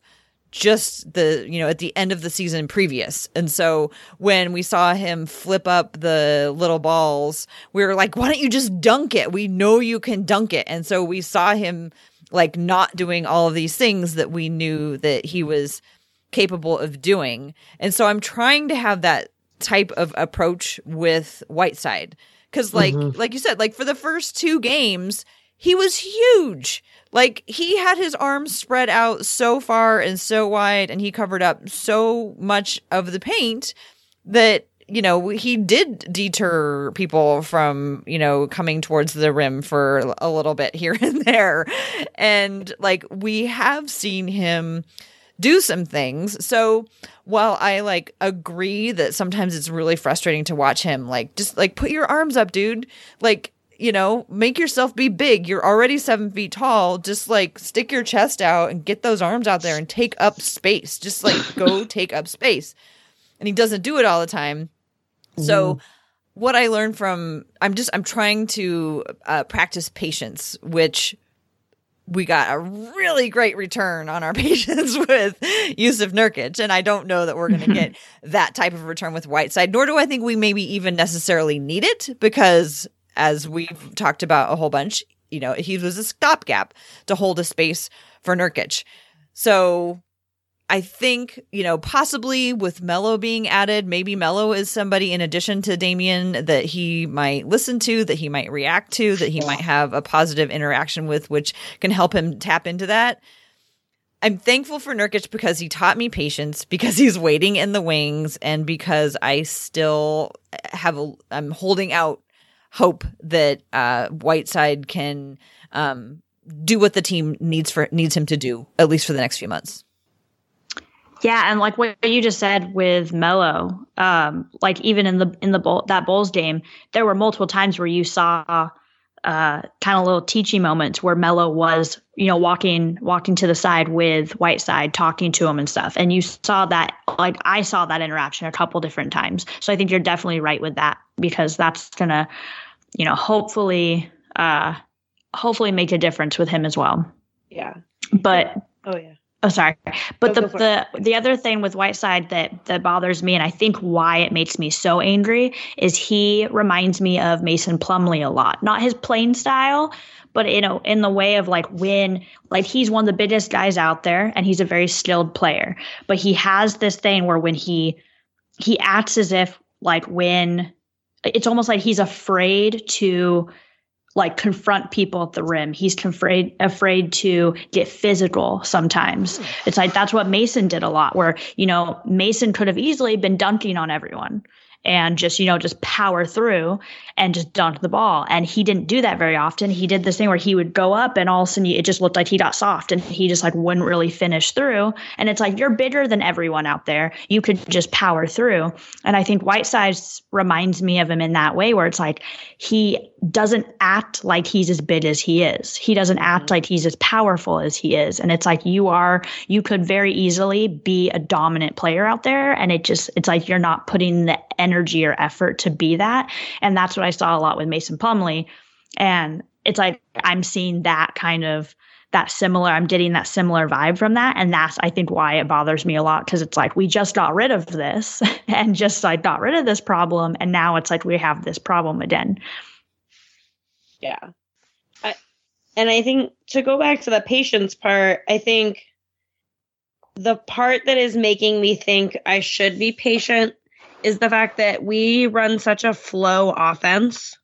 just the you know at the end of the season previous. And so when we saw him flip up the little balls we were like why don't you just dunk it? We know you can dunk it. And so we saw him like not doing all of these things that we knew that he was capable of doing. And so i'm trying to have that type of approach with whiteside. Because like mm-hmm. like you said like for the first two games he was huge. Like he had his arms spread out so far and so wide, and he covered up so much of the paint that you know he did deter people from you know coming towards the rim for a little bit here and there. And like we have seen him do some things. So while i like agree that sometimes it's really frustrating to watch him like just like put your arms up dude. Like you know, make yourself be big. You're already seven feet tall. Just like stick your chest out and get those arms out there and take up space. Just like go take up space. And he doesn't do it all the time. So, mm. what I learned from, I'm just, I'm trying to uh, practice patience, which we got a really great return on our patience with Jusuf Nurkic. And I don't know that we're going to get that type of return with Whiteside, nor do I think we maybe even necessarily need it because as we've talked about a whole bunch, you know, he was a stopgap to hold a space for Nurkic. So I think, you know, possibly with Melo being added, maybe Melo is somebody in addition to Damian that he might listen to, that he might react to, that he might have a positive interaction with, which can help him tap into that. I'm thankful for Nurkic because he taught me patience, because he's waiting in the wings, and because I still have a, I'm holding out hope that uh, Whiteside can um, do what the team needs for needs him to do at least for the next few months. Yeah, and like what you just said with Melo, um, like even in the in the bowl, that Bulls game, there were multiple times where you saw uh, kind of little teaching moments where Melo was, you know, walking walking to the side with Whiteside, talking to him and stuff. And you saw that, like I saw that interaction a couple different times. So I think you're definitely right with that because that's gonna you know, hopefully, uh, hopefully make a difference with him as well. Yeah. But oh yeah. Oh, sorry. But go, the go the the other thing with Whiteside that that bothers me, and I think why it makes me so angry, is he reminds me of Mason Plumlee a lot. Not his playing style, but you know, in the way of like when like he's one of the biggest guys out there, and he's a very skilled player. But he has this thing where when he he acts as if like when it's almost like he's afraid to like confront people at the rim. He's afraid afraid to get physical sometimes. Hmm. It's like that's what Mason did a lot where, you know, Mason could have easily been dunking on everyone and just, you know, just power through and just dunk the ball. And he didn't do that very often. He did this thing where he would go up and all of a sudden it just looked like he got soft and he just like wouldn't really finish through. And it's like, you're bigger than everyone out there. You could just power through. And I think Whiteside reminds me of him in that way where it's like he doesn't act like he's as big as he is. He doesn't act mm-hmm. like he's as powerful as he is. And it's like you are, you could very easily be a dominant player out there. And it just, it's like you're not putting the energy or effort to be that. And that's what I saw a lot with Mason Plumlee. And it's like I'm seeing that kind of that similar i'm getting that similar vibe from that and that's i think why it bothers me a lot because it's like we just got rid of this and just like got rid of this problem and now it's like we have this problem again yeah. I and I think to go back to the patience part, I think the part that is making me think I should be patient is the fact that we run such a flow offense.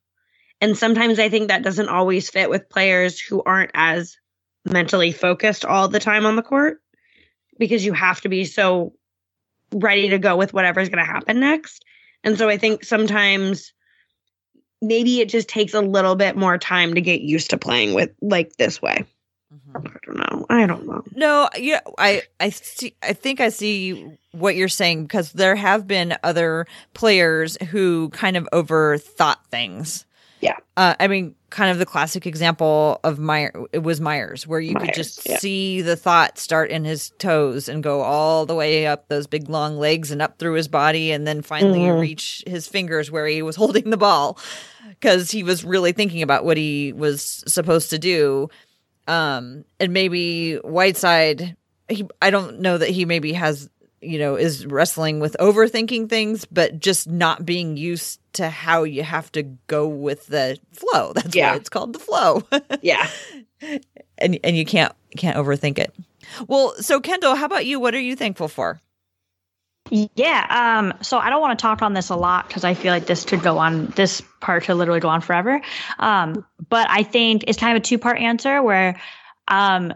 And sometimes I think that doesn't always fit with players who aren't as mentally focused all the time on the court because you have to be so ready to go with whatever's going to happen next. And so I think sometimes maybe it just takes a little bit more time to get used to playing with like this way. Mm-hmm. I don't know. I don't know. No, yeah, I I see. I think I see what you're saying because there have been other players who kind of overthought things. Yeah. Uh, I mean, kind of the classic example of Meyer. It was Meyers, where you Meyers, could just yeah. see the thought start in his toes and go all the way up those big long legs and up through his body, and then finally mm-hmm. reach his fingers where he was holding the ball because he was really thinking about what he was supposed to do. Um, and maybe Whiteside, he, I don't know that he maybe has, you know, is wrestling with overthinking things, but just not being used to how you have to go with the flow. That's yeah. why it's called the flow. yeah. And and you can't can't overthink it. Well, so Kendall, how about you? What are you thankful for? Yeah. Um, so I don't want to talk on this a lot because I feel like this could go on, this part could literally go on forever. Um, but I think it's kind of a two part answer where, um,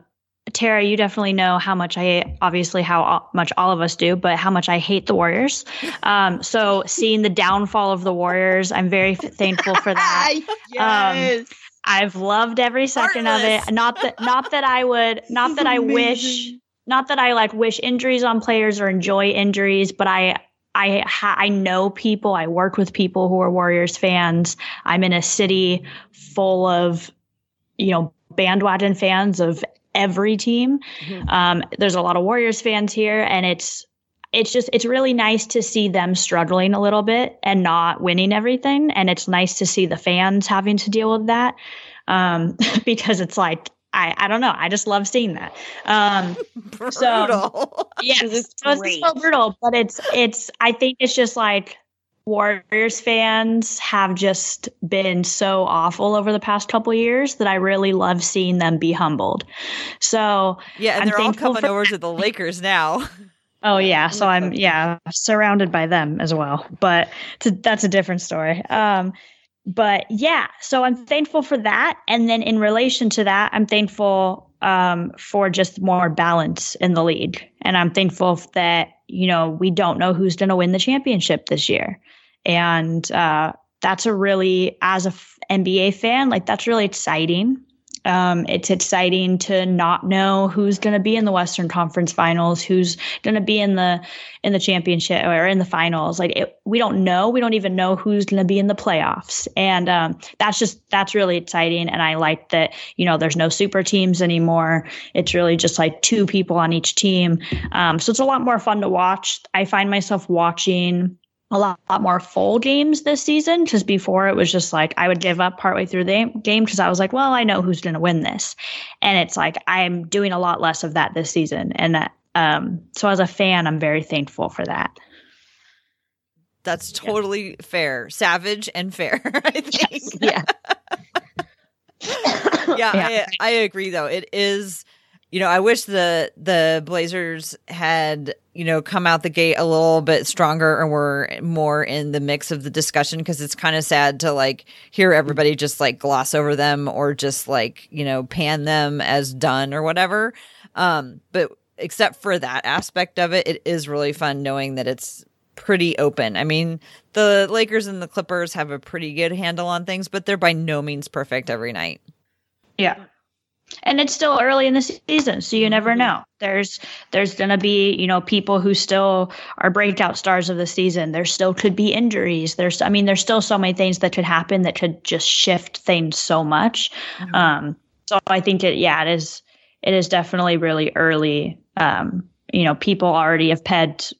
Tara, you definitely know how much I, obviously, how much all of us do, but how much I hate the Warriors. Um, so seeing the downfall of the Warriors, I'm very thankful for that. yes. Um, I've loved every second Heartless. of it. Not that, not that I would, not that I wish not that I like wish injuries on players or enjoy injuries, but I I ha- I know people. I work with people who are Warriors fans. I'm in a city full of you know bandwagon fans of every team. Mm-hmm. Um, there's a lot of Warriors fans here, and it's it's just it's really nice to see them struggling a little bit and not winning everything, and it's nice to see the fans having to deal with that um, because it's like I, I don't know. I just love seeing that. Um, brutal. So, yeah, it's, so it's so brutal, but it's it's. I think it's just like Warriors fans have just been so awful over the past couple years that I really love seeing them be humbled. So yeah, and I'm they're all coming over that. to the Lakers now. Oh yeah, so I'm yeah surrounded by them as well, but that's a different story. Um, but yeah, so I'm thankful for that. And then in relation to that, I'm thankful um, for just more balance in the league. And I'm thankful that, you know, we don't know who's going to win the championship this year. And uh, that's a really, as a f- NBA fan, like that's really exciting um, it's exciting to not know who's going to be in the Western Conference Finals, who's going to be in the in the championship or in the finals. Like it, we don't know. We don't even know who's going to be in the playoffs, and um, that's just that's really exciting. And I like that you know there's no super teams anymore. It's really just like two people on each team, um, so it's a lot more fun to watch. I find myself watching a lot, lot more full games this season because before it was just like I would give up partway through the game because I was like, well, I know who's going to win this, and it's like I'm doing a lot less of that this season, and that, um, so as a fan, I'm very thankful for that. That's totally yeah. fair, savage and fair. I think. Yes. Yeah. yeah, yeah. I, I agree. Though it is you know, I wish the the Blazers had you know come out the gate a little bit stronger and were more in the mix of the discussion because it's kind of sad to like hear everybody just like gloss over them or just like you know pan them as done or whatever. Um, but except for that aspect of it, it is really fun knowing that it's pretty open. I mean, the Lakers and the Clippers have a pretty good handle on things, but they're by no means perfect every night. Yeah and it's still early in the season so you never mm-hmm. know. There's there's going to be you know people who still are breakout stars of the season. There still could be injuries. There's i mean there's still so many things that could happen that could just shift things so much. Mm-hmm. um so i think it yeah it is it is definitely really early. Um you know people already have ped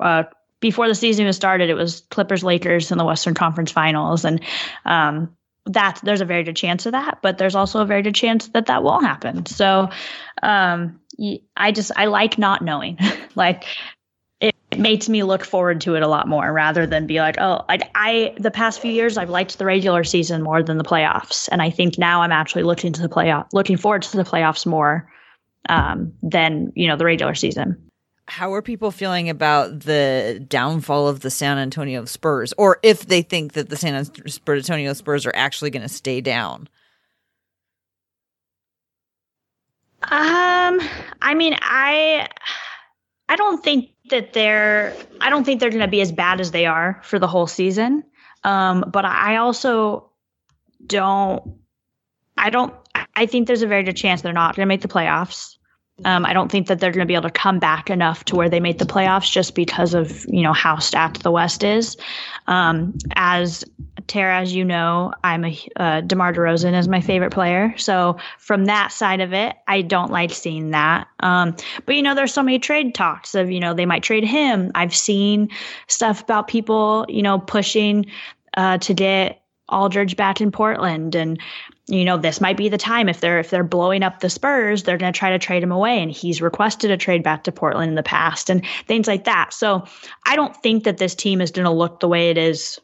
uh before the season was started it was clippers lakers in the western conference finals. And um that there's a very good chance of that, but there's also a very good chance that that won't happen. So, um, I just I like not knowing. like, it makes me look forward to it a lot more rather than be like, oh, I, I the past few years I've liked the regular season more than the playoffs, and I think now I'm actually looking to the playoff, looking forward to the playoffs more um, than you know the regular season. How are people feeling about the downfall of the San Antonio Spurs, or if they think that the San Antonio Spurs are actually going to stay down? Um, I mean, I I don't think that they're I don't think they're going to be as bad as they are for the whole season. Um, but I also don't I don't I think there's a very good chance they're not going to make the playoffs. Um, I don't think that they're going to be able to come back enough to where they made the playoffs just because of you know how stacked the West is. Um, as Tara, as you know, I'm a uh, DeMar DeRozan is my favorite player. So from that side of it, I don't like seeing that. Um, but you know, there's so many trade talks of you know they might trade him. I've seen stuff about people you know pushing uh, to get Aldridge back in Portland and you know this might be the time if they're if they're blowing up the Spurs they're going to try to trade him away and he's requested a trade back to Portland in the past and things like that. So I don't think that this team is going to look the way it is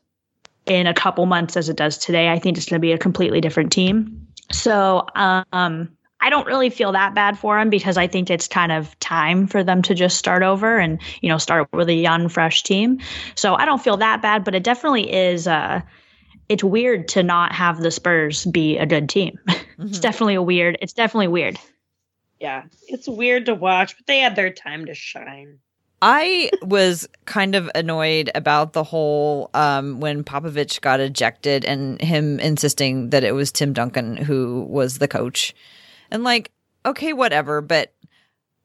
in a couple months as it does today. I think it's going to be a completely different team. So um I don't really feel that bad for them because I think it's kind of time for them to just start over and you know start with a young fresh team. So I don't feel that bad, but it definitely is uh it's weird to not have the Spurs be a good team. Mm-hmm. it's definitely a weird. It's definitely weird. Yeah, it's weird to watch, but they had their time to shine. I was kind of annoyed about the whole um, when Popovich got ejected and him insisting that it was Tim Duncan who was the coach. And like, okay, whatever, but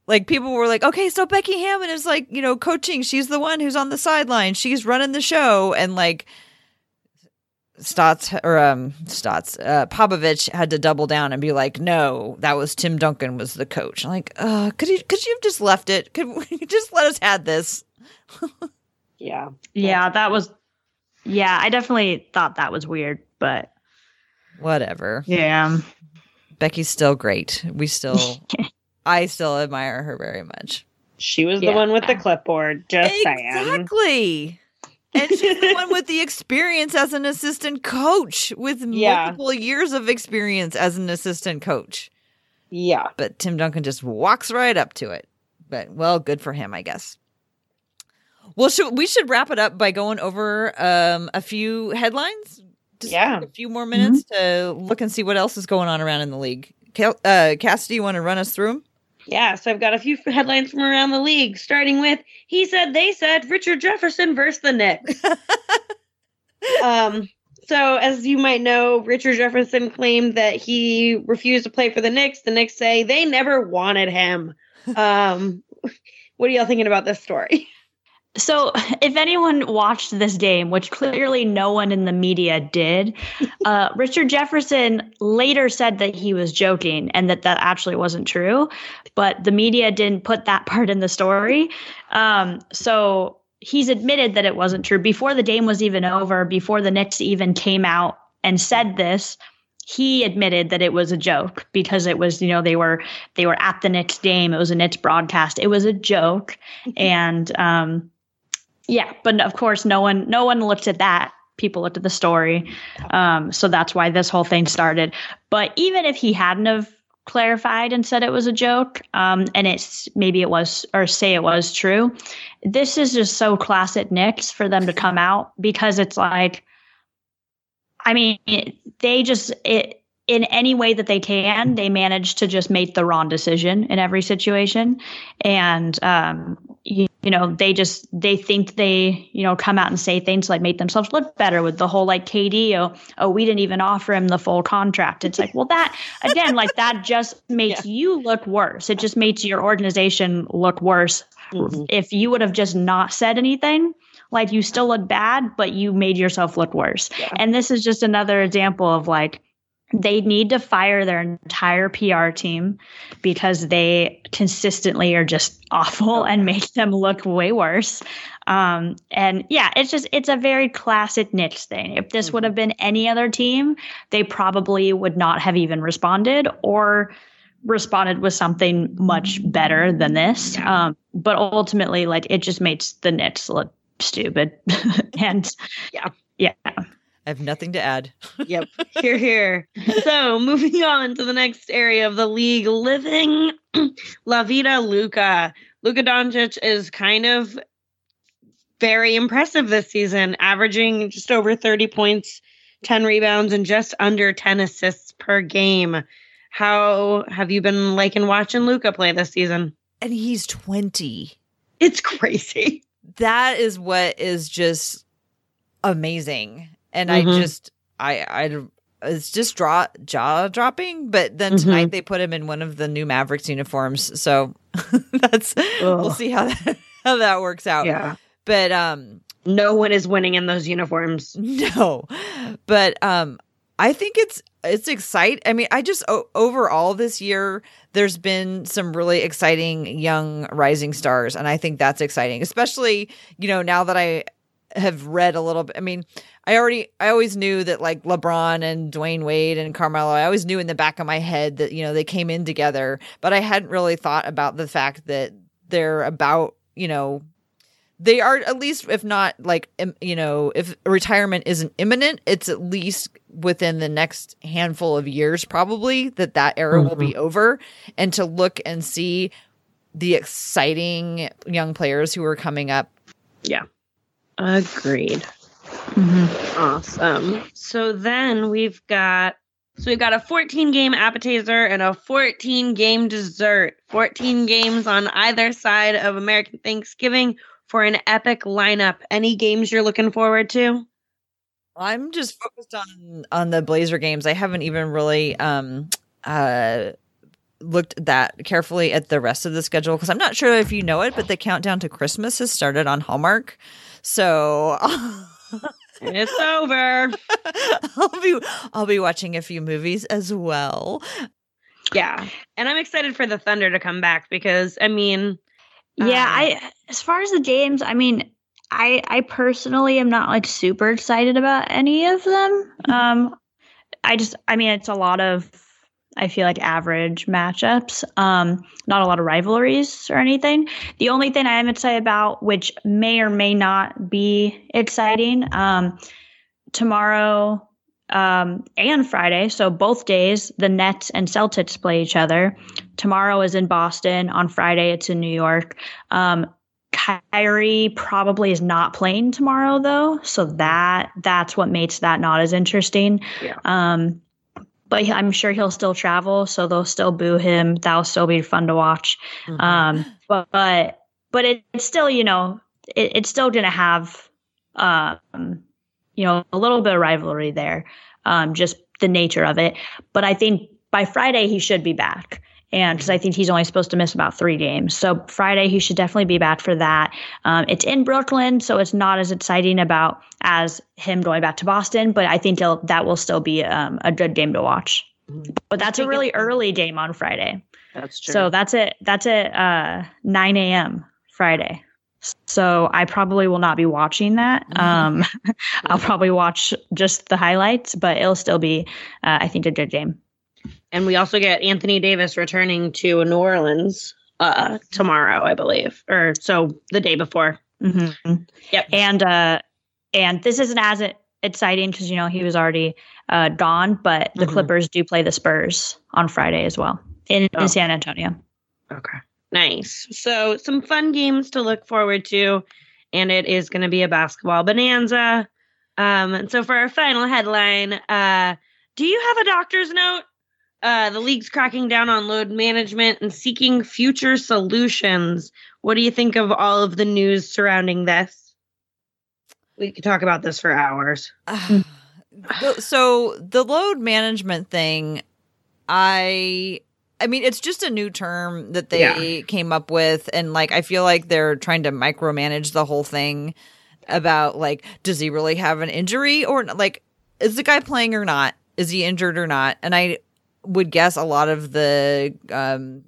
like people were like, okay, so Becky Hammon is like, you know, coaching. She's the one who's on the sideline. She's running the show. And like, Stotts or um Stotts uh, Popovich had to double down and be like, no, that was Tim Duncan was the coach. I'm like, uh, could you could you have just left it? Could we just let us had this? yeah, yeah, that was. Yeah, I definitely thought that was weird, but whatever. Yeah, Becky's still great. We still, I still admire her very much. She was yeah. the one with the clipboard. Just exactly. saying. Exactly. And she's the one with the experience as an assistant coach with yeah. multiple years of experience as an assistant coach. Yeah. But Tim Duncan just walks right up to it. But well, good for him, I guess. Well, should, we should wrap it up by going over um, a few headlines. Just yeah. A few more minutes mm-hmm. to look and see what else is going on around in the league. Uh, Cassidy, you want to run us through them? Yeah, so I've got a few headlines from around the league, starting with he said, they said, Richard Jefferson versus the Knicks. um, so as you might know, Richard Jefferson claimed that he refused to play for the Knicks. The Knicks say they never wanted him. Um, what are y'all thinking about this story? So, if anyone watched this game, which clearly no one in the media did, uh, Richard Jefferson later said that he was joking and that that actually wasn't true, but the media didn't put that part in the story. Um, so, he's admitted that it wasn't true before the game was even over, before the Knicks even came out and said this. He admitted that it was a joke because it was, you know, they were they were at the Knicks game. It was a Knicks broadcast. It was a joke, and um, yeah, but of course, no one no one looked at that. People looked at the story, um, so that's why this whole thing started. But even if he hadn't have clarified and said it was a joke, um, and it's maybe it was or say it was true, this is just so classic Knicks for them to come out because it's like, I mean, they just it in any way that they can, they manage to just make the wrong decision in every situation. And, um, you, know, they just, they think they, you know, come out and say things like make themselves look better with the whole like KD, oh, oh we didn't even offer him the full contract. It's like, well, that, again, like that just makes yeah. you look worse. It just makes your organization look worse. Mm-hmm. If you would have just not said anything, like you still look bad, but you made yourself look worse. Yeah. And this is just another example of like, they need to fire their entire PR team because they consistently are just awful and make them look way worse. Um, and yeah, it's just it's a very classic Knicks thing. If this would have been any other team, they probably would not have even responded or responded with something much better than this. Yeah. Um, but ultimately, like it just makes the Knicks look stupid. and Yeah. yeah. I have nothing to add. Yep. Here, here. So moving on to the next area of the league, living La Vida Luca. Luka Doncic is kind of very impressive this season, averaging just over 30 points, 10 rebounds, and just under 10 assists per game. How have you been liking watching Luka play this season? And he's 20. It's crazy. That is what is just amazing. And I Mhm. just, I, I, it's just draw, jaw dropping. But then Mhm. tonight they put him in one of the new Mavericks uniforms. So that's, we'll see how that, how that works out. Yeah. But, um, No one is winning in those uniforms. No, but um, I think it's it's exciting. I mean, I just o- overall this year there's been some really exciting young rising stars, and I think that's exciting, especially you know now that I have read a little bit. I mean, I already I always knew that like LeBron and Dwyane Wade and Carmelo, I always knew in the back of my head that you know they came in together, but I hadn't really thought about the fact that they're about you know they are at least if not like im- you know if retirement isn't imminent it's at least within the next handful of years probably that that era will be mm-hmm. over. And to look and see the exciting young players who are coming up Agreed. Mhm. Awesome. So then we've got so we've got a 14 game appetizer and a 14 game dessert. 14 games on either side of American Thanksgiving for an epic lineup. Any games you're looking forward to? i'm just focused on on the blazer games i haven't even really um uh looked that carefully at the rest of the schedule because i'm not sure if you know it but the countdown to christmas has started on hallmark so It's over. I'll be I'll be watching a few movies as well. Yeah. And I'm excited for the Thunder to come back because I mean, Yeah, Uh, I as far as the games, I mean, I I personally am not like super excited about any of them. Um I just I mean, it's a lot of I feel like average matchups. Um not a lot of rivalries or anything. The only thing I am excited about which may or may not be exciting um tomorrow um, and Friday, so both days, the Nets and Celtics play each other. Tomorrow is in Boston. On Friday, it's in New York. Um, Kyrie probably is not playing tomorrow, though, so that that's what makes that not as interesting. Yeah. Um, but I'm sure he'll still travel, so they'll still boo him. That'll still be fun to watch. Um, but but but it, it's still you know it, it's still going to have um you know a little bit of rivalry there, um just the nature of it. But I think by Friday he should be back. And because I think he's only supposed to miss about three games. So Friday, he should definitely be back for that. Um, it's in Brooklyn, so it's not as exciting about as him going back to Boston, but I think that will still be um, a good game to watch. Mhm. But that's a really early game on Friday. that's true. So that's it. That's at uh, 9 a.m. Friday. So I probably will not be watching that. Um, I'll probably watch just the highlights, but it'll still be, uh, I think, a good game. And we also get Anthony Davis returning to New Orleans uh tomorrow, I believe. Or so the day before. hmm Yep. And uh, and this isn't as exciting because you know he was already uh, gone, but the Mhm. Clippers do play the Spurs on Friday as well in, Oh. in San Antonio. Okay. Nice. So some fun games to look forward to, and it is going to be a basketball bonanza. Um, and so for our final headline, uh, do you have a doctor's note? Uh, the league's cracking down on load management and seeking future solutions. What do you think of all of the news surrounding this? We could talk about this for hours. The- so the load management thing, I I mean it's just a new term that they came up with and like I feel like they're trying to micromanage the whole thing about like does he really have an injury or like is the guy playing or not? Is he injured or not? And I would guess a lot of the um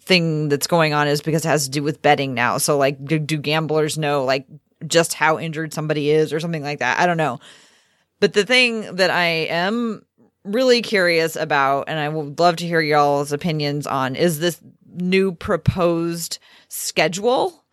thing that's going on is because it has to do with betting now. So like do, do gamblers know like just how injured somebody is or something like that? I don't know. But the thing that I am really curious about, and I would love to hear y'all's opinions on, is this new proposed schedule.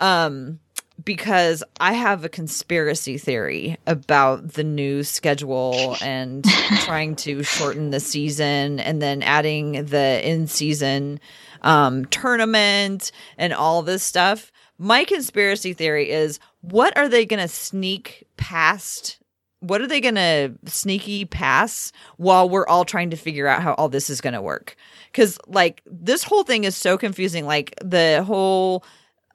Um, because I have a conspiracy theory about the new schedule and trying to shorten the season and then adding the in season um, tournament and all this stuff. My conspiracy theory is what are they going to sneak past? What are they going to sneaky pass while we're all trying to figure out how all this is going to work? Because, like, this whole thing is so confusing. Like, the whole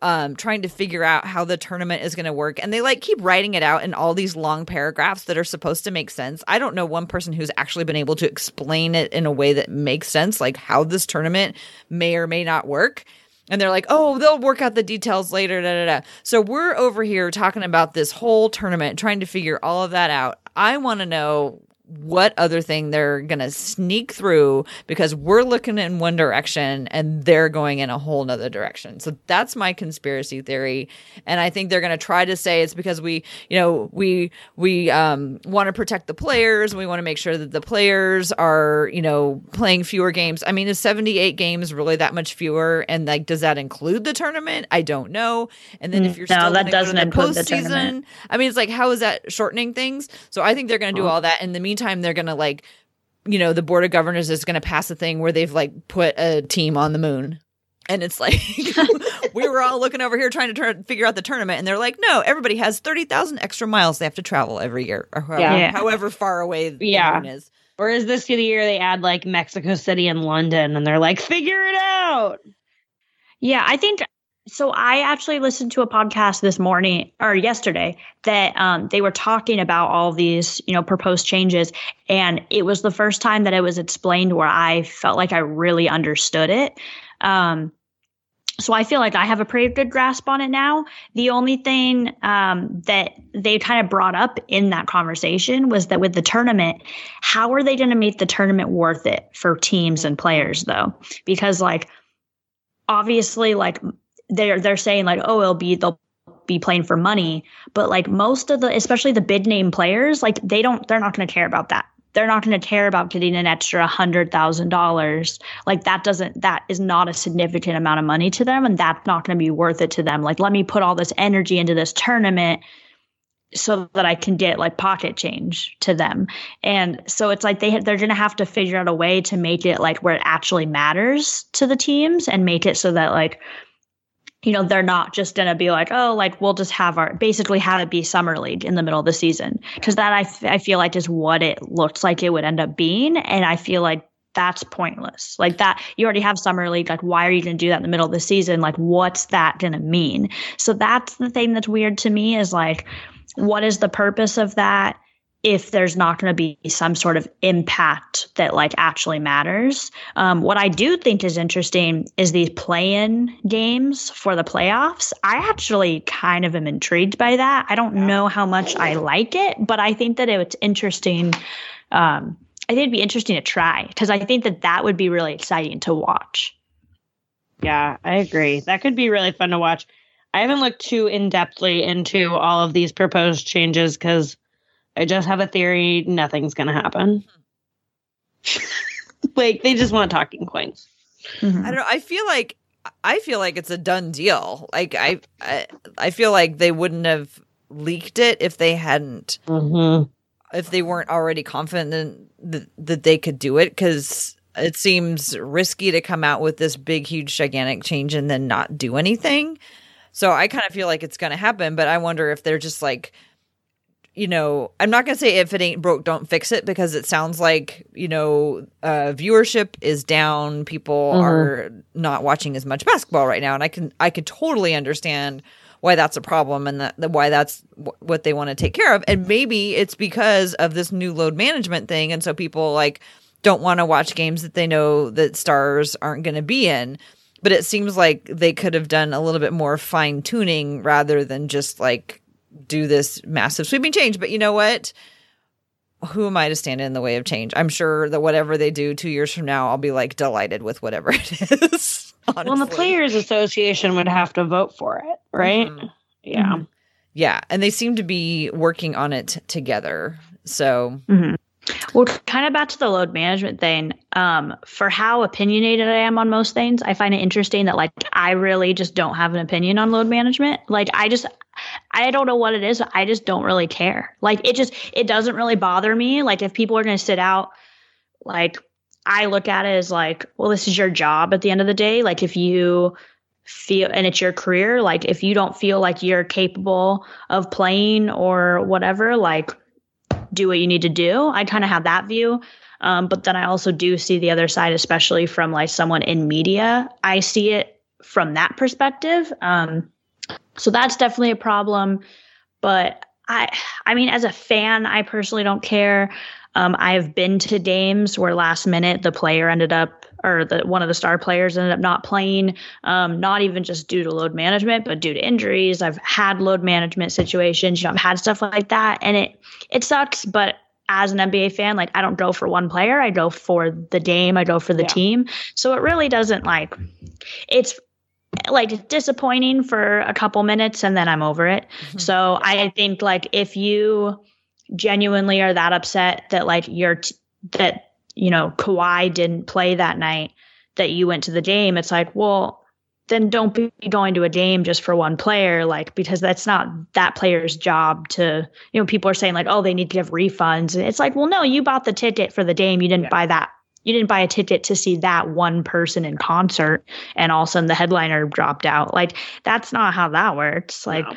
um, trying to figure out how the tournament is going to work. And they like keep writing it out in all these long paragraphs that are supposed to make sense. I don't know one person who's actually been able to explain it in a way that makes sense, like how this tournament may or may not work. And they're like, oh, they'll work out the details later. Da, da, da. So we're over here talking about this whole tournament, trying to figure all of that out. I want to know what other thing they're going to sneak through because we're looking in one direction and they're going in a whole nother direction. So that's my conspiracy theory. And I think they're going to try to say it's because we, you know, we, we, um, want to protect the players. We want to make sure that the players are, you know, playing fewer games. I mean, is 78 games really that much fewer? And like, does that include the tournament? I don't know. And then if you're no, still that doesn't the include the postseason, tournament. I mean, it's like, how is that shortening things? So I think they're going to do all that. In the meantime, they're going to like, you know, the board of governors is going to pass a thing where they've like put a team on the moon. And it's like, we were all looking over here trying to turn, figure out the tournament. And they're like, no, everybody has 30,000 extra miles they have to travel every year, or however, Yeah. Yeah. however far away the Yeah. moon is. Or is this the year they add like Mexico City and London and they're like, figure it out? Yeah, I think so. I actually listened to a podcast this morning or yesterday that um, they were talking about all these, you know, proposed changes, and it was the first time that it was explained where I felt like I really understood it. Um, so I feel like I have a pretty good grasp on it now. The only thing um, that they kind of brought up in that conversation was that with the tournament, how are they going to make the tournament worth it for teams and players, though? Because like obviously like they're they're saying like oh it'll be they'll be playing for money. But like most of the especially the bid name players like they don't they're not going to care about that. They're not going to care about getting an extra hundred thousand dollars. Like that doesn't that is not a significant amount of money to them and that's not going to be worth it to them. Like let me put all this energy into this tournament so that I can get like pocket change to them. And so it's like they they're going to have to figure out a way to make it like where it actually matters to the teams and make it so that like you know they're not just going to be like oh like we'll just have our basically have it be summer league in the middle of the season because that I, f- I feel like is what it looks like it would end up being and I feel like that's pointless. Like that, you already have summer league. Like, why are you going to do that in the middle of the season? Like, what's that going to mean? So that's the thing that's weird to me is like, what is the purpose of that if there's not going to be some sort of impact that like actually matters. Um, what i do think is interesting is these play-in games for the playoffs. I actually kind of am intrigued by that. I don't know how much i like it but i think that it's interesting um, i think it'd be interesting to try because i think that that would be really exciting to watch. Yeah, I agree. That could be really fun to watch. I haven't looked too in depthly into all of these proposed changes because I just have a theory nothing's going to happen. like, they just want talking points. I don't know. I feel like I feel like it's a done deal. Like I, I, I feel like they wouldn't have leaked it if they hadn't, Mm-hmm. if they weren't already confident that, that they could do it. Because it seems risky to come out with this big, huge, gigantic change and then not do anything. So I kind of feel like it's going to happen, but I wonder if they're just like, you know, I'm not going to say if it ain't broke, don't fix it because it sounds like, you know, uh, viewership is down. People Mhm. are not watching as much basketball right now. And I can, I could totally understand why that's a problem and that, that why that's w- what they want to take care of. And maybe it's because of this new load management thing. And so people like don't want to watch games that they know that stars aren't going to be in. But it seems like they could have done a little bit more fine tuning rather than just like do this massive sweeping change. But you know what? Who am I to stand in the way of change? I'm sure that whatever they do two years from now, I'll be like delighted with whatever it is. Well, the. Players Association would have to vote for it, right? Mhm. Yeah. Mhm. Yeah. And they seem to be working on it together. So Mhm. Well, kind of back to the load management thing. Um, for how opinionated I am on most things, I find it interesting that like I really just don't have an opinion on load management. Like I just I don't know what it is. I just don't really care. Like it just it doesn't really bother me. Like if people are going to sit out, like I look at it as like, well, this is your job at the end of the day. Like if you feel and it's your career, like if you don't feel like you're capable of playing or whatever, like do what you need to do. I kind of have that view. Um, but then I also do see the other side, especially from like someone in media. I see it from that perspective. Um, so that's definitely a problem. But I, I mean, as a fan, I personally don't care. Um, I've been to games where last minute the player ended up, or the one of the star players ended up not playing, um, not even just due to load management, but due to injuries. I've had load management situations. You know, I've had stuff like that, and it it sucks. But as an NBA fan, like I don't go for one player. I go for the game. I go for the yeah. team. So it really doesn't like. It's like it's disappointing for a couple minutes and then I'm over it. Mm-hmm. So I think like if you genuinely are that upset that like you're t- that you know Kawhi didn't play that night that you went to the game, it's like well then don't be going to a game just for one player like because that's not that player's job to you know people are saying like oh they need to give refunds and it's like well no you bought the ticket for the game you didn't yeah. buy that you didn't buy a ticket to see that one person in concert and all of a sudden the headliner dropped out. Like that's not how that works. Like no.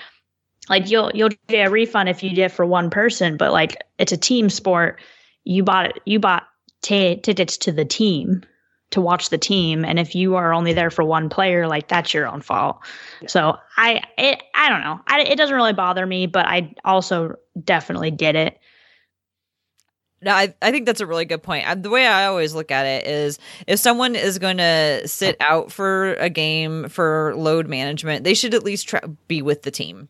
like you'll you'll get a refund if you did for one person, but like it's a team sport. You bought it you bought t- tickets to the team to watch the team and if you are only there for one player like that's your own fault yeah. so i it i don't know I, it doesn't really bother me but i also definitely get it no, I, I think that's a really good point. I, the way I always look at it is if someone is going to sit out for a game for load management, they should at least try, be with the team.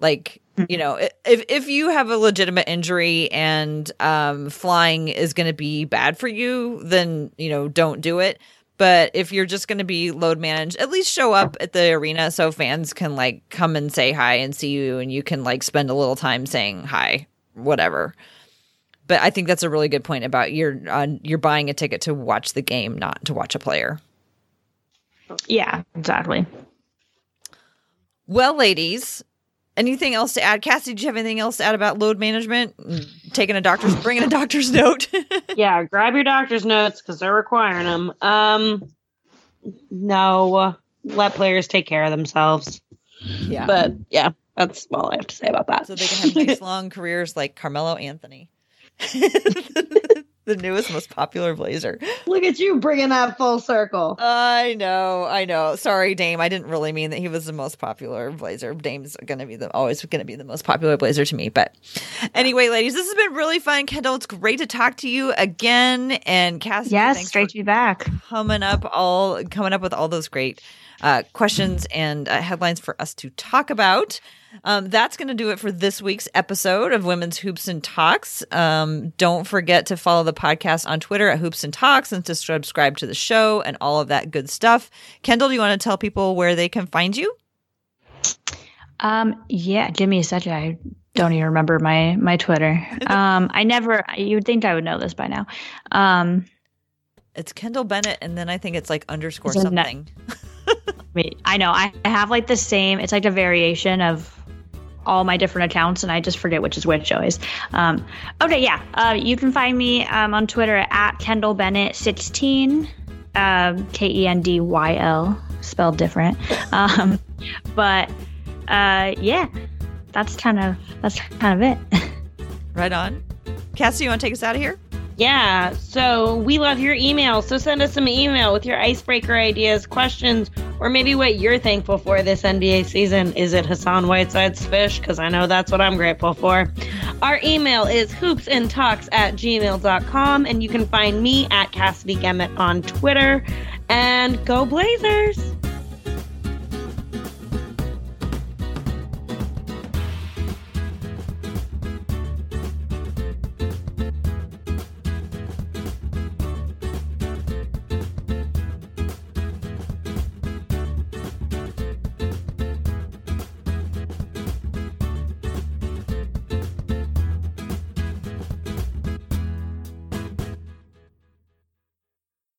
Like, hmm. you know, if if you have a legitimate injury and um, flying is going to be bad for you, then, you know, don't do it. But if you're just going to be load managed, at least show up at the arena so fans can like come and say hi and see you and you can like spend a little time saying hi, whatever but I think that's a really good point about you're uh, you're buying a ticket to watch the game, not to watch a player. Yeah, exactly. Well, ladies, anything else to add? Cassie, do you have anything else to add about load management? Taking a doctor's, bringing a doctor's note. yeah, grab your doctor's notes because they're requiring them. Um, no, let players take care of themselves. Yeah, but yeah, that's all I have to say about that. So they can have nice long careers like Carmelo Anthony. the newest, most popular blazer. Look at you bringing that full circle. I know, I know. Sorry, Dame. I didn't really mean that he was the most popular blazer. Dame's going to be the always going to be the most popular blazer to me. But anyway, ladies, this has been really fun. Kendyl, it's great to talk to you again. And Cassie, yes, great to be back. Coming up, all coming up with all those great uh, questions and uh, headlines for us to talk about. Um, that's going to do it for this week's episode of Women's Hoops and Talks. Um, don't forget to follow the podcast on Twitter at Hoops and Talks and to subscribe to the show and all of that good stuff. Kendyl, do you want to tell people where they can find you? Um, yeah, give me a second. I don't even remember my my Twitter. Um, I never. You would think I would know this by now. Um, it's Kendyl Bennett, and then I think it's like underscore something. I know. I have like the same. It's like a variation of all my different accounts and I just forget which is which always. Um, okay, yeah. Uh, you can find me um, on Twitter at Kendyl Bennett 16, um, K E N D Y L, spelled different. Um, but uh, yeah, that's kind of that's kind of it. right on. Cassie, you want to take us out of here? Yeah, so we love your email. So send us some email with your icebreaker ideas, questions, or maybe what you're thankful for this NBA season. Is it Hassan Whiteside's fish? Because I know that's what I'm grateful for. Our email is hoopsandtalks at gmail.com, and you can find me at Cassidy Gemmett on Twitter. And go Blazers!